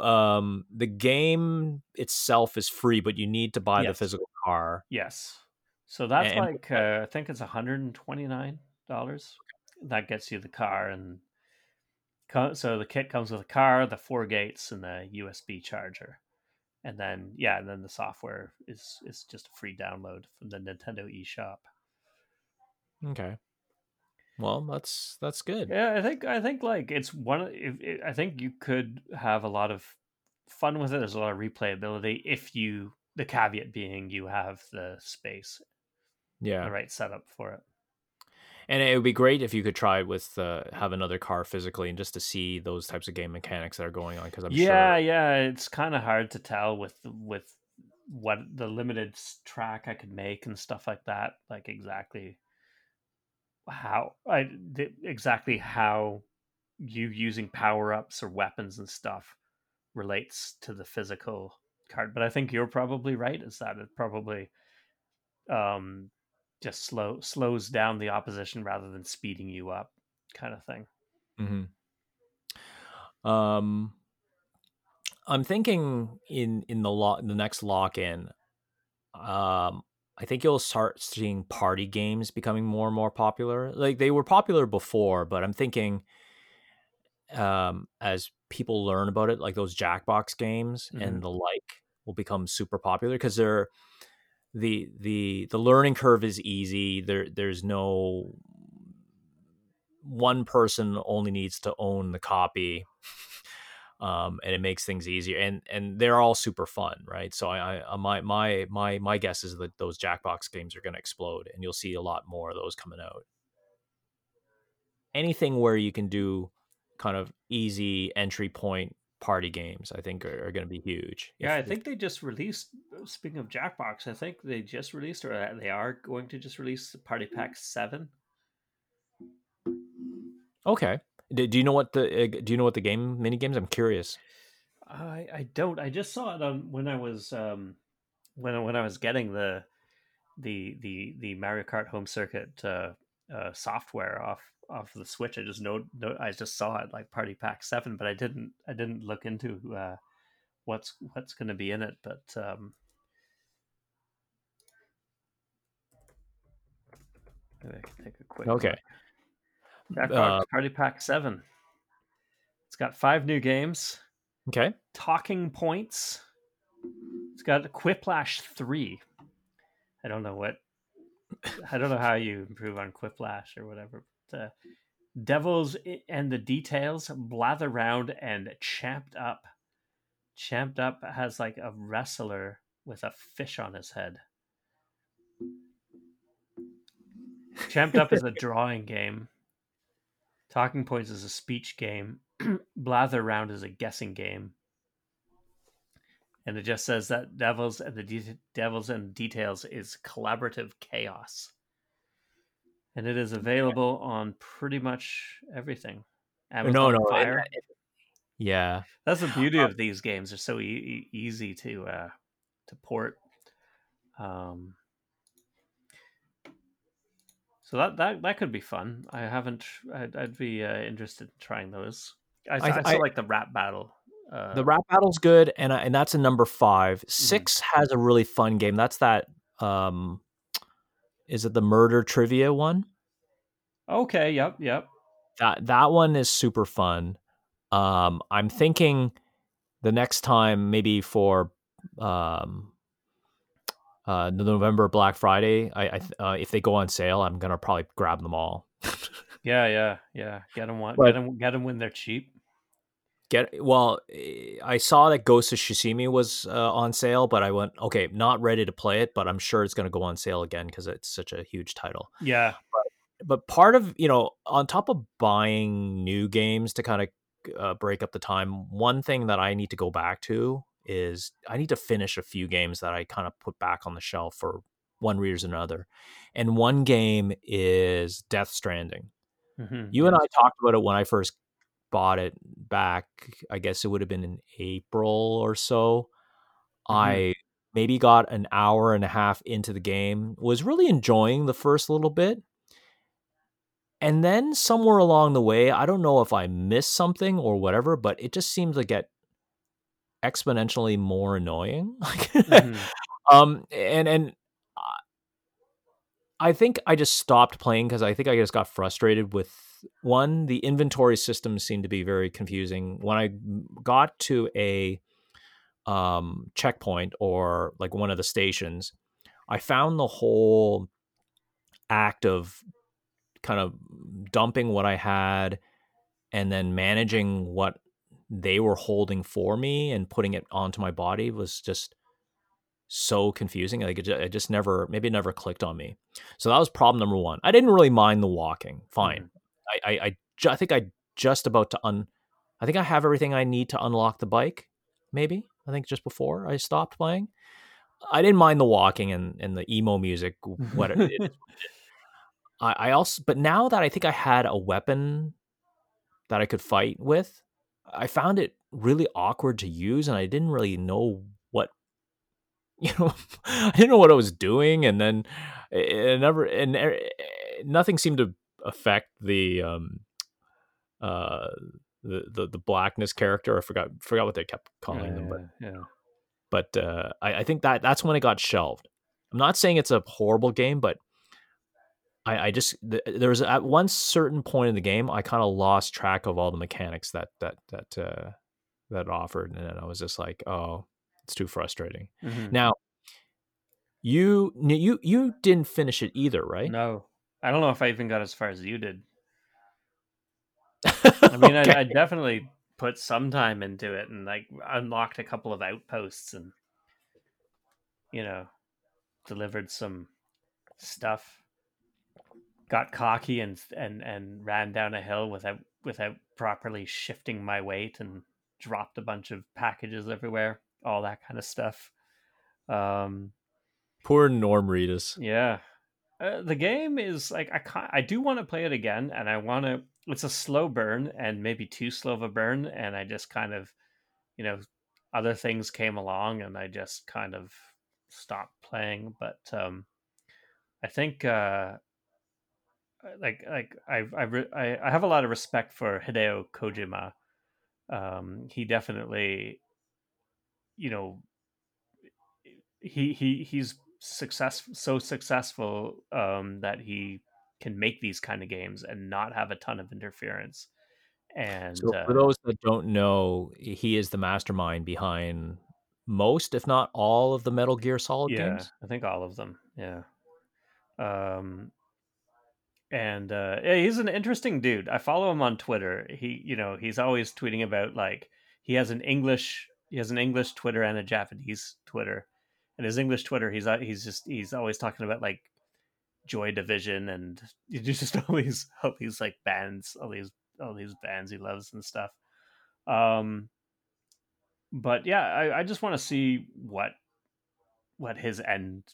um the game itself is free, but you need to buy yes. the physical car. Yes. So that's and, like uh, I think it's $129. That gets you the car and so the kit comes with a car, the four gates, and the USB charger and then yeah, and then the software is is just a free download from the Nintendo eShop. Okay. Well, that's that's good. Yeah, I think I think like it's one. It, I think you could have a lot of fun with it. There's a lot of replayability if you. The caveat being you have the space, yeah, the right setup for it and it would be great if you could try with uh, have another car physically and just to see those types of game mechanics that are going on because i'm yeah sure... yeah it's kind of hard to tell with with what the limited track i could make and stuff like that like exactly how i exactly how you using power-ups or weapons and stuff relates to the physical card. But I think you're probably right. Is that it probably um, just slow slows down the opposition rather than speeding you up, kind of thing. Mm-hmm. Um, I'm thinking in in the lock the next lock in. Um, I think you'll start seeing party games becoming more and more popular. Like they were popular before, but I'm thinking um, as people learn about it, like those Jackbox games mm-hmm. and the like, will become super popular because they're the the the learning curve is easy. There there's no one person only needs to own the copy um, and it makes things easier. And and they're all super fun, right? So I, I uh, my my my my guess is that those Jackbox games are going to explode, and you'll see a lot more of those coming out. Anything where you can do kind of easy entry point party games, I think, are, are going to be huge. Yeah, if, I think if... they just released. Speaking of Jackbox, I think they just released, or uh, they are going to just release Party Pack Seven. Okay. Do, do you know what the uh, do you know what the game mini games? I'm curious. I I don't. I just saw it on when I was um when when I was getting the the the the Mario Kart Home Circuit uh, uh, software off off the Switch. I just know, know I just saw it like Party Pack Seven, but I didn't I didn't look into uh, what's what's going to be in it. But um, maybe I can take a quick okay. Look. Uh, Party Pack 7. It's got five new games. Okay. Talking points. It's got Quiplash 3. I don't know what I don't know how you improve on Quiplash or whatever. But, uh, Devils and the Details, Blather Round, and Champ'd Up. Champ'd Up has like a wrestler with a fish on his head. Champ'd Up is a drawing game. Talking Points is a speech game. Blather Round is a guessing game. And it just says that Devils and the De- Devils and Details is collaborative chaos. And it is available on pretty much everything. Amazon no, no, Fire. It, yeah, that's the beauty uh, of these games. They're so e- easy to uh, to port. Um, so that that that could be fun. I haven't. I'd, I'd be uh, interested in trying those. I, I, I, I like the rap battle. Uh, the rap battle's good, and and that's a number 5 mm-hmm. 6 mm-hmm. has a really fun game. That's that. Um, is it the murder trivia one? Okay. Yep. Yep. That that one is super fun. Um, I'm thinking the next time maybe for um uh, the November Black Friday, I, I uh, if they go on sale, I'm gonna probably grab them all. yeah, yeah, yeah. Get them one. Get them. Get them when they're cheap. Get well. I saw that Ghost of Tsushima was uh, on sale, but I went okay, not ready to play it, but I'm sure it's gonna go on sale again because it's such a huge title. Yeah. But, but, part of you know, on top of buying new games to kind of uh, break up the time, one thing that I need to go back to is I need to finish a few games that I kind of put back on the shelf for one reason or another. And one game is Death Stranding. Mm-hmm. You and I talked about it when I first bought it back. I guess it would have been in April or so. Mm-hmm. I maybe got an hour and a half into the game, was really enjoying the first little bit. And then somewhere along the way, I don't know if I missed something or whatever, but it just seemed to get exponentially more annoying. mm-hmm. um, and and I think I just stopped playing because I think I just got frustrated with one. The inventory system seemed to be very confusing. When I got to a um, checkpoint or like one of the stations, I found the whole act of kind of dumping what I had and then managing what they were holding for me and putting it onto my body was just so confusing. Like it just, it just never, maybe it never clicked on me. So that was problem number one. I didn't really mind the walking. Fine. I, I, I, I think I just about to un, I think I have everything I need to unlock the bike. Maybe I think just before I stopped playing, I didn't mind the walking and, and the emo music. What it is. I, I also, but now that I think I had a weapon that I could fight with, I found it really awkward to use, and I didn't really know what you know, I didn't know what I was doing, and then it never and eh, nothing seemed to affect the um uh the the, the blackness character. I forgot forgot what they kept calling yeah, them, but yeah. but uh, I, I think that that's when it got shelved. I'm not saying it's a horrible game, but I, I just th- there was at one certain point in the game I kind of lost track of all the mechanics that that that uh, that offered, and I was just like, oh, it's too frustrating. Mhm. Now, you you you didn't finish it either, right? No, I don't know if I even got as far as you did. I mean, Okay. I, I definitely put some time into it and like unlocked a couple of outposts and you know delivered some stuff. Got cocky and and and ran down a hill without without properly shifting my weight and dropped a bunch of packages everywhere. All that kind of stuff. Um, Poor Norm Reedus. yeah. Uh, the game is like I ca I do want to play it again and I want to it's a slow burn and maybe too slow of a burn and I just kind of you know other things came along and I just kind of stopped playing but um I think uh like like I I re- I, I have a lot of respect for Hideo Kojima. Um he definitely you know he he he's success so successful um that he can make these kind of games and not have a ton of interference. And So uh, for those that don't know, he is the mastermind behind most, if not all, of the Metal Gear Solid yeah games. i think all of them yeah. Um and uh he's an interesting dude. I follow him on twitter. He you know he's always tweeting about like he has an english he has an english twitter and a japanese twitter his english twitter he's uh, he's just he's always talking about like joy division and you just all these all these like bands all these all these bands he loves and stuff. Um but yeah i, I just want to see what what his end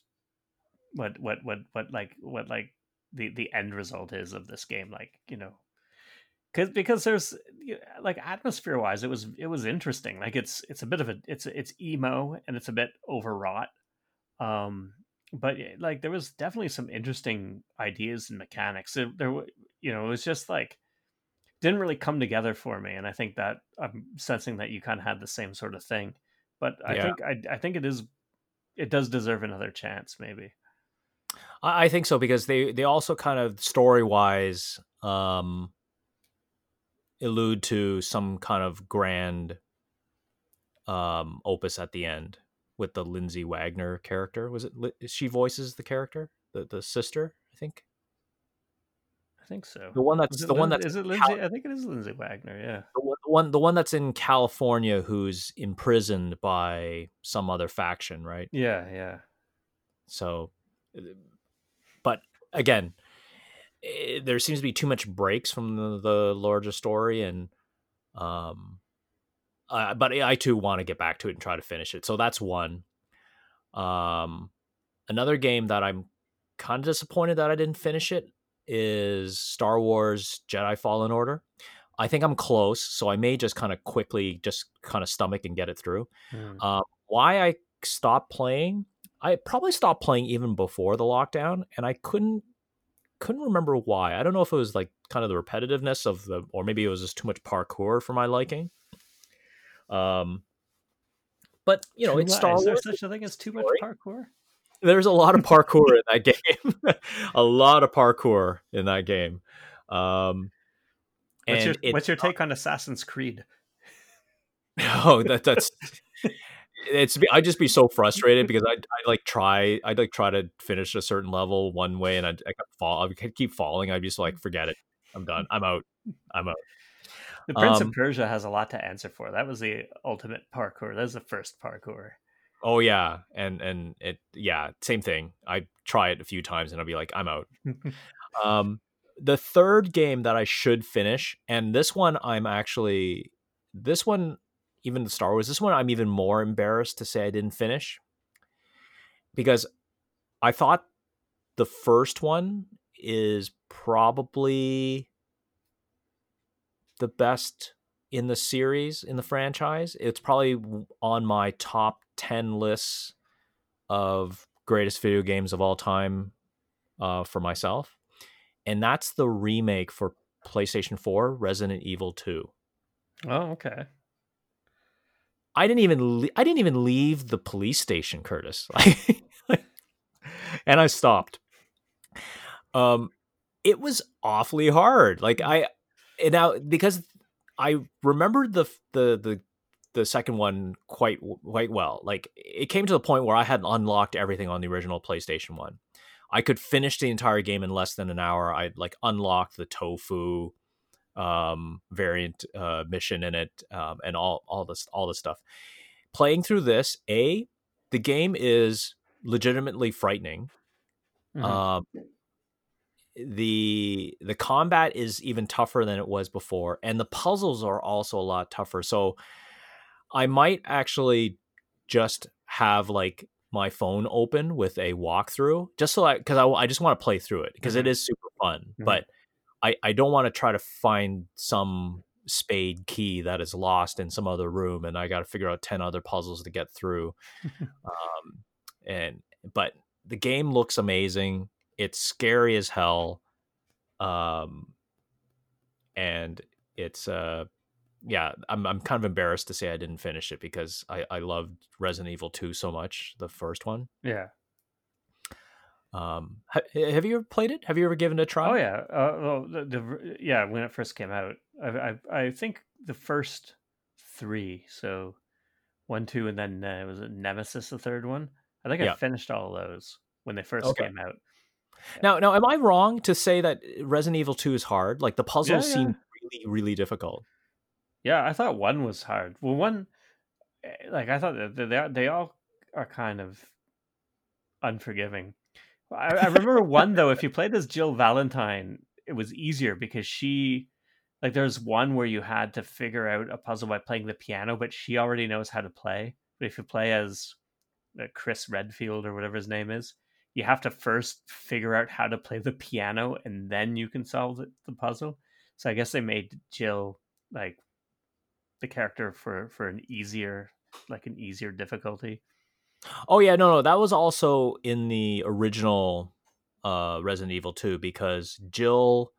what what what what like what like the the end result is of this game like you know. Because because there's like atmosphere wise it was it was interesting. Like it's it's a bit of a it's it's emo and it's a bit overwrought um but like there was definitely some interesting ideas and mechanics. There, there you know it was just like didn't really come together for me and i think that i'm sensing that you kind of had the same sort of thing. But i Yeah. think i i think it is it does deserve another chance maybe. I, I think so because they they also kind of story wise um, allude to some kind of grand um, opus at the end with the Lindsay Wagner character. Was it she voices the character, the the sister? I think i think so the one that's the one that's is it Lindsay? Cal- I think it is Lindsay Wagner. Yeah. the one- the one the one that's in California who's imprisoned by some other faction, right? Yeah, yeah. So, uh, but again, eh, there seems to be too much breaks from the, the larger story, and um, uh, but I too want to get back to it and try to finish it. So that's one. Um, another game that I'm kind of disappointed that I didn't finish it is Star Wars Jedi Fallen Order. I think I'm close, so I may just kind of quickly just kind of stomach and get it through. Mm. Um, why I stopped playing? I probably stopped playing even before the lockdown, and I couldn't couldn't remember why. I don't know if it was like kind of the repetitiveness of the, or maybe it was just too much parkour for my liking. Um, but you know, Too it's Star is there such a thing as too much parkour? There's a lot of parkour in that game. a lot of parkour in that game. Um, What's your What's your take on Assassin's Creed? Oh, that that's it's I'd just be so frustrated because I I like try I'd like try to finish a certain level one way and I I kept fall I keep falling. I'd just like forget it. I'm done. I'm out. I'm out. The Prince Um, of Persia has a lot to answer for. That was the ultimate parkour. That was the first parkour. Oh yeah, and and it yeah same thing. I try it a few times and I'll be like I'm out. Um, the third game that I should finish, and this one I'm actually this one even the Star Wars. This one I'm even more embarrassed to say I didn't finish because I thought the first one is probably the best in the series in the franchise. It's probably on my top 10 lists of greatest video games of all time uh, for myself, and that's the remake for PlayStation 4, Resident Evil 2. Oh, okay. I didn't even le- I didn't even leave the police station, Curtis. And I stopped. Um, it was awfully hard. Like I and now because I remembered the the the the second one quite quite well. Like it came to the point where I had unlocked everything on the original PlayStation one. I could finish the entire game in less than an hour. I'd like unlocked the tofu um, variant uh, mission in it, um, and all all this all this stuff. Playing through this, a the game is legitimately frightening. Mhm. Um, the the combat is even tougher than it was before, and the puzzles are also a lot tougher. So I might actually just have like my phone open with a walkthrough, just so I because I, I just want to play through it because Mhm. it is super fun, Mhm. but I I don't want to try to find some spade key that is lost in some other room and I got to figure out 10 other puzzles to get through. um and but the game looks amazing. It's scary as hell. Um and it's uh yeah, I'm I'm kind of embarrassed to say I didn't finish it because I I loved Resident Evil 2 so much, the first one. yeah. Um ha- have you ever played it? Have you ever given it a try? Oh yeah. Uh, well, the, the yeah when it first came out, I, I I think the first three, so one, two, and then uh, was it Nemesis, the third one? I think Yeah. I finished all of those when they first Okay. came out. Now, now, am I wrong to say that Resident Evil Two is hard? Like the puzzles yeah. seem really, really difficult. Yeah, I thought one was hard. Well, one, eh, like I thought that they they, they all are kind of unforgiving. I, I remember one though. If you played as Jill Valentine, it was easier because she, like, there's one where you had to figure out a puzzle by playing the piano, but she already knows how to play. But if you play as uh, Chris Redfield or whatever his name is, you have to first figure out how to play the piano, and then you can solve the, the puzzle. So I guess they made Jill like the character for for an easier like an easier difficulty. Oh yeah, no, no, that was also in the original uh, Resident Evil Two because Jill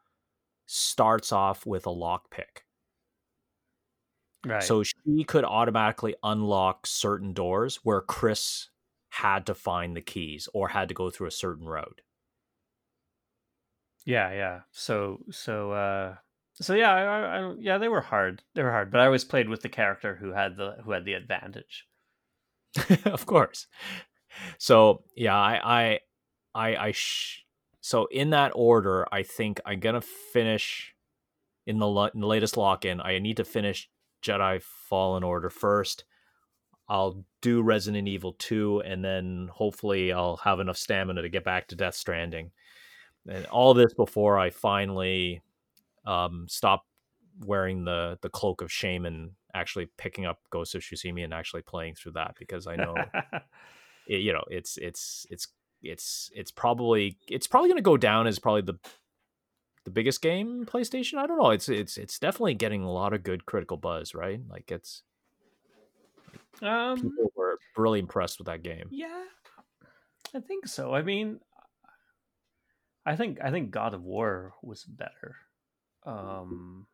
starts off with a lockpick, Right. so she could automatically unlock certain doors where Chris had to find the keys or had to go through a certain road. yeah, yeah. So so uh so yeah, I, I, yeah, they were hard. They were hard, but I always played with the character who had the who had the advantage. of course. So yeah, I I I, I sh- so in that order, I think I'm gonna finish in the, lo- in the latest lock in. I need to finish Jedi Fallen Order first. I'll do Resident Evil 2, and then hopefully I'll have enough stamina to get back to Death Stranding. And all this before I finally um, stop wearing the the cloak of shame and actually picking up Ghost of Tsushima and actually playing through that because I know it, you know it's it's it's it's it's probably it's probably going to go down as probably the the biggest game PlayStation. I don't know. It's it's it's definitely getting a lot of good critical buzz, right? Like it's um people were really impressed with that game. yeah. I think so. I mean I think I think God of War was better. Um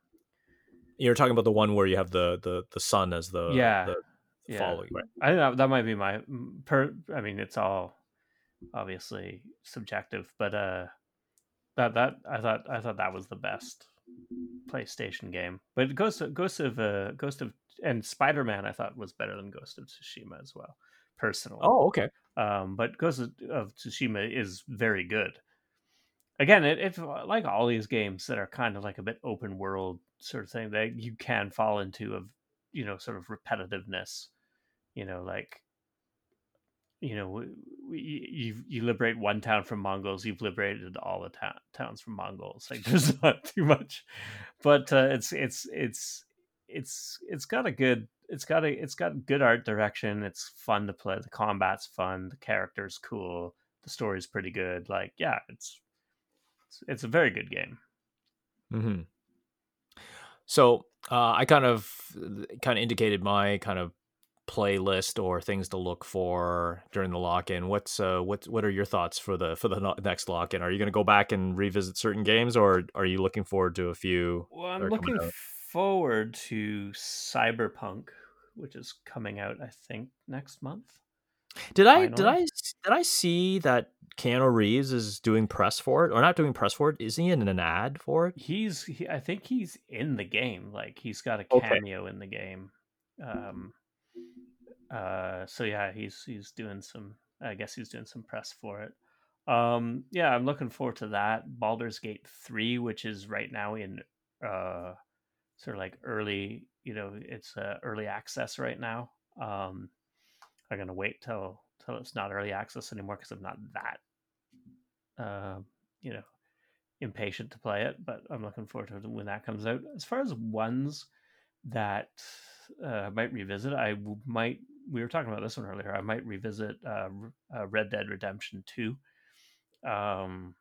You're talking about the one where you have the the the sun as the Yeah. the yeah. following, right? I think that, that might be my mm, per. I mean, it's all obviously subjective, but uh, that that I thought I thought that was the best PlayStation game. But Ghost of, Ghost of uh, Ghost of and Spider Man I thought was better than Ghost of Tsushima as well, personally. Oh, okay. Um, but Ghost of, of Tsushima is very good. Again, it, it's like all these games that are kind of like a bit open world sort of thing that you can fall into of you know sort of repetitiveness. You know, like you know, you you liberate one town from Mongols, you've liberated all the ta- towns from Mongols. Like there's not too much, but uh, it's it's it's it's it's got a good it's got a it's got good art direction. It's fun to play. The combat's fun. The character's cool. The story's pretty good. Like yeah, it's it's, it's a very good game. hmm So uh, I kind of kind of indicated my kind of playlist or things to look for during the lock-in. What's uh what what are your thoughts for the for the next lock-in? Are you going to go back and revisit certain games, or are you looking forward to a few? Well, I'm that are coming looking? Forward to Cyberpunk, which is coming out, I think, next month. Did I did finally. I s- did I see that Keanu Reeves is doing press for it, or not doing press for it? Isn't he in an ad for it? He's, he, I think he's in the game. Like he's got a Okay. cameo in the game. Um, uh, so yeah, he's he's doing some. I guess he's doing some press for it. Um, yeah, I'm looking forward to that. Baldur's Gate three, which is right now in uh, sort of like early. You know, it's uh, early access right now. Um, I'm gonna wait till till it's not early access anymore because I'm not that, uh, you know, impatient to play it. But I'm looking forward to when that comes out. As far as ones that uh, I might revisit, I w- might. We were talking about this one earlier. I might revisit uh, uh, Red Dead Redemption Two, um,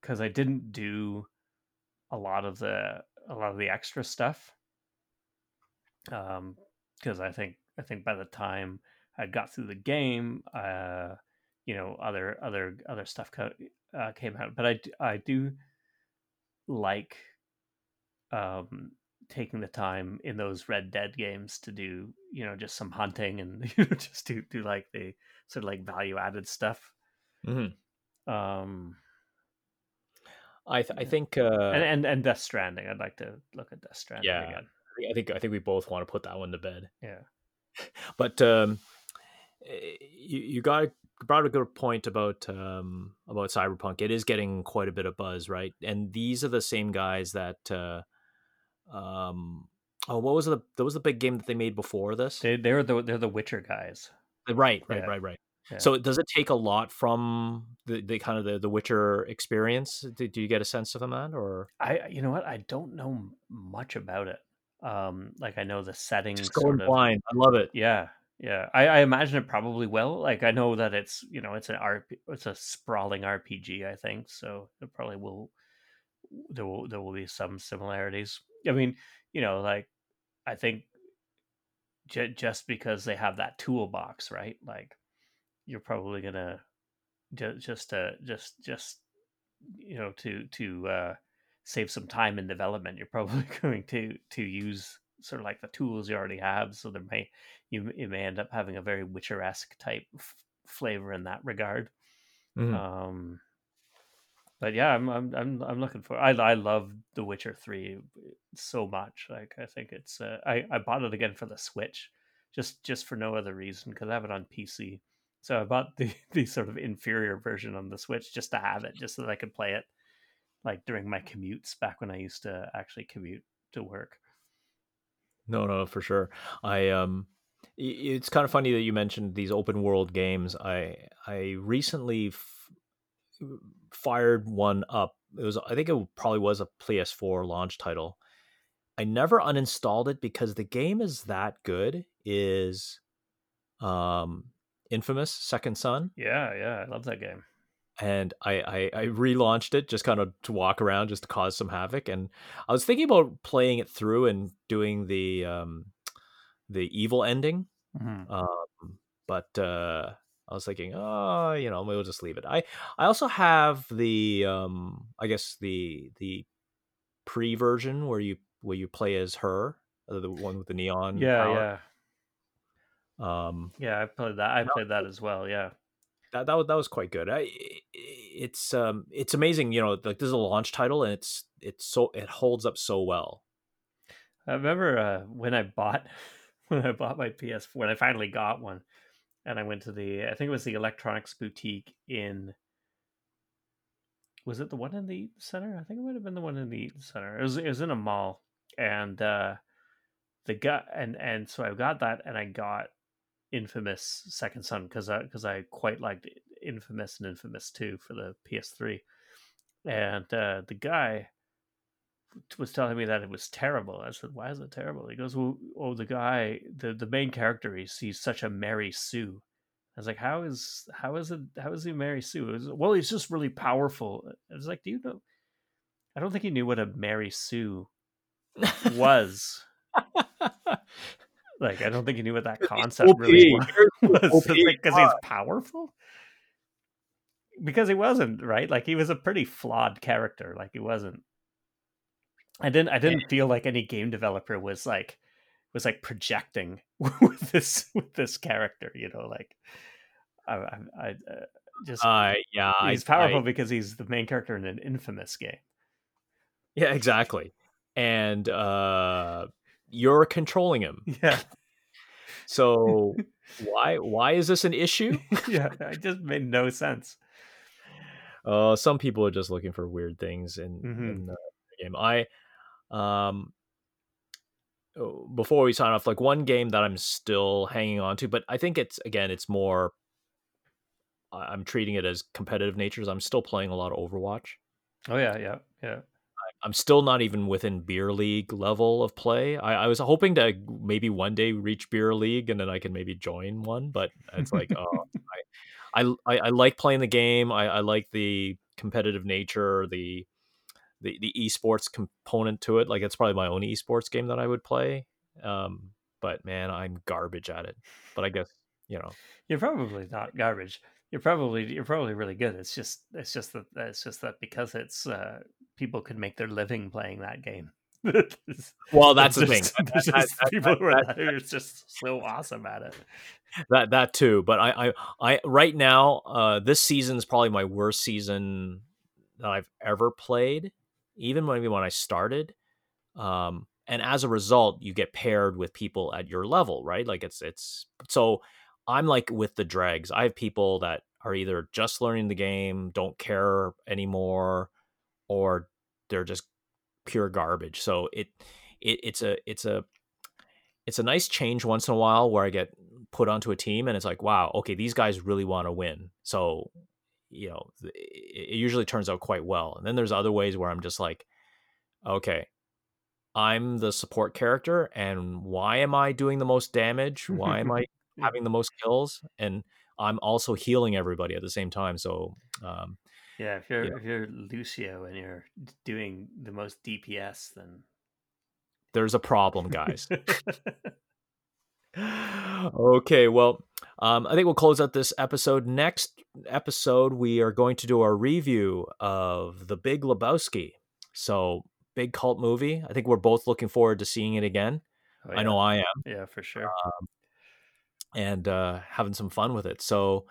because I didn't do a lot of the a lot of the extra stuff. Um, because I think I think by the time I got through the game, uh, you know, other other other stuff co- uh, came out. But I I do like um taking the time in those Red Dead games to do you know just some hunting and you know just to do like the sort of like value added stuff. Mm-hmm. Um, I th- I think uh, and, and and Death Stranding. I'd like to look at Death Stranding Yeah. again. I think I think we both want to put that one to bed. Yeah. But um, eh, you you got brought a good point about um, about Cyberpunk. It is getting quite a bit of buzz, right? And these are the same guys that uh, um, oh, what was the that was the big game that they made before this? They they're the they're the Witcher guys. right, right, Yeah. right, right. Yeah. So does it take a lot from the, the kind of the, the Witcher experience? Do, do you get a sense of that, or I you know what I don't know much about it. Um, like I know the settings. just going sort of, blind? I love it. Yeah, yeah. I, I imagine it probably will. Like I know that it's you know it's an RP, it's a sprawling RPG. I think so. It probably will. There will there will be some similarities. I mean, you know, like I think j- just because they have that toolbox, right? Like you're probably gonna just just to just just you know to to uh, save some time in development. You're probably going to to use sort of like the tools you already have. So there may you you may end up having a very Witcher esque type f- flavor in that regard. Mhm. Um, but yeah, I'm I'm I'm I'm looking for. I I love The Witcher Three so much. Like I think it's. Uh, I I bought it again for the Switch, just just for no other reason because I have it on PC. So I bought the the sort of inferior version on the Switch just to have it, just so that I could play it like during my commutes back when I used to actually commute to work. No, no, for sure. I um it's kind of funny that you mentioned these open world games. I I recently f- fired one up. It was I think it probably was a PS4 launch title. I never uninstalled it because the game is that good. Is um Infamous Second Son. Yeah, yeah, I love that game. and I, I I relaunched it just kind of to walk around just to cause some havoc. And I was thinking about playing it through and doing the um the evil ending. Um but uh I was thinking oh you know we'll just leave it. I I also have the um I guess the the pre version where you where you play as her uh, the one with the neon Yeah, power. yeah, um yeah. I played that. I played that as well. Yeah. that that was, that was quite good. I, it's um it's amazing, you know, like this is a launch title and it's it's so it holds up so well. I remember uh, when I bought when I bought my PS4 when I finally got one, and I went to the I think it was the electronics boutique in. Was it the one in the Eaton Center? I think it might have been the one in the Eaton Center. It was it was in a mall, and uh, the guy and and so I got that, and I got Infamous Second Son because I because I quite liked Infamous and Infamous Two for the PS3, and uh, the guy was telling me that it was terrible. I said, "Why is it terrible?" He goes, "Well, oh, the guy, the the main character, he's he's such a Mary Sue." I was like, "How is how is it how is he Mary Sue?" Was, well, he's just really powerful. I was like, "Do you know?" I don't think he knew what a Mary Sue was. Like I don't think he knew what that concept OP. really was because he's powerful. Because he wasn't right. Like he was a pretty flawed character. Like he wasn't. I didn't. I didn't feel like any game developer was like was like projecting with this with this character. You know, like I I, I uh, just uh, yeah, he's I, powerful because he's the main character in an infamous game. Yeah, exactly. And uh you're controlling him. Yeah. So why why is this an issue? yeah, it just made no sense. Uh, some people are just looking for weird things in, mm-hmm. in the game. I um oh, before we sign off, like one game that I'm still hanging on to, but I think it's again, it's more. I'm treating it as competitive natures. I'm still playing a lot of Overwatch. Oh yeah, yeah, yeah. I'm still not even within beer league level of play. I, I, was hoping to maybe one day reach beer league and then I can maybe join one, but it's like, oh, I, I, I, like playing the game. I, I like the competitive nature, the, the, the esports component to it. Like it's probably my own esports game that I would play. Um, but man, I'm garbage at it. But I guess you know, you're probably not garbage you're probably you're probably really good. It's just it's just that it's just that because it's uh, people could make their living playing that game. well, that's the just, thing. That, that, that, people who are, are just so awesome at it. That that too, but I I, I right now uh, this season is probably my worst season that I've ever played. Even maybe when I started, um, and as a result, you get paired with people at your level, right? Like it's it's so I'm like with the dregs. I have people that are either just learning the game, don't care anymore, or they're just pure garbage. So it, it it's a it's a it's a nice change once in a while where I get put onto a team and it's like, wow, okay, these guys really want to win. So, you know, it usually turns out quite well. And then there's other ways where I'm just like, okay, I'm the support character and why am I doing the most damage? Why am I having the most kills, and I'm also healing everybody at the same time. So, um, yeah, if you're yeah. if you're Lucio and you're doing the most DPS, then there's a problem, guys. okay, well, um, I think we'll close out this episode. Next episode, we are going to do our review of The Big Lebowski. So, big cult movie. I think we're both looking forward to seeing it again. Oh, yeah. I know I am. Yeah, for sure. Um, and uh, having some fun with it. So,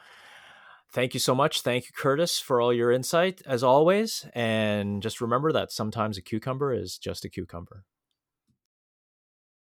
thank you so much. Thank you, Curtis, for all your insight as always. And just remember that sometimes a cucumber is just a cucumber.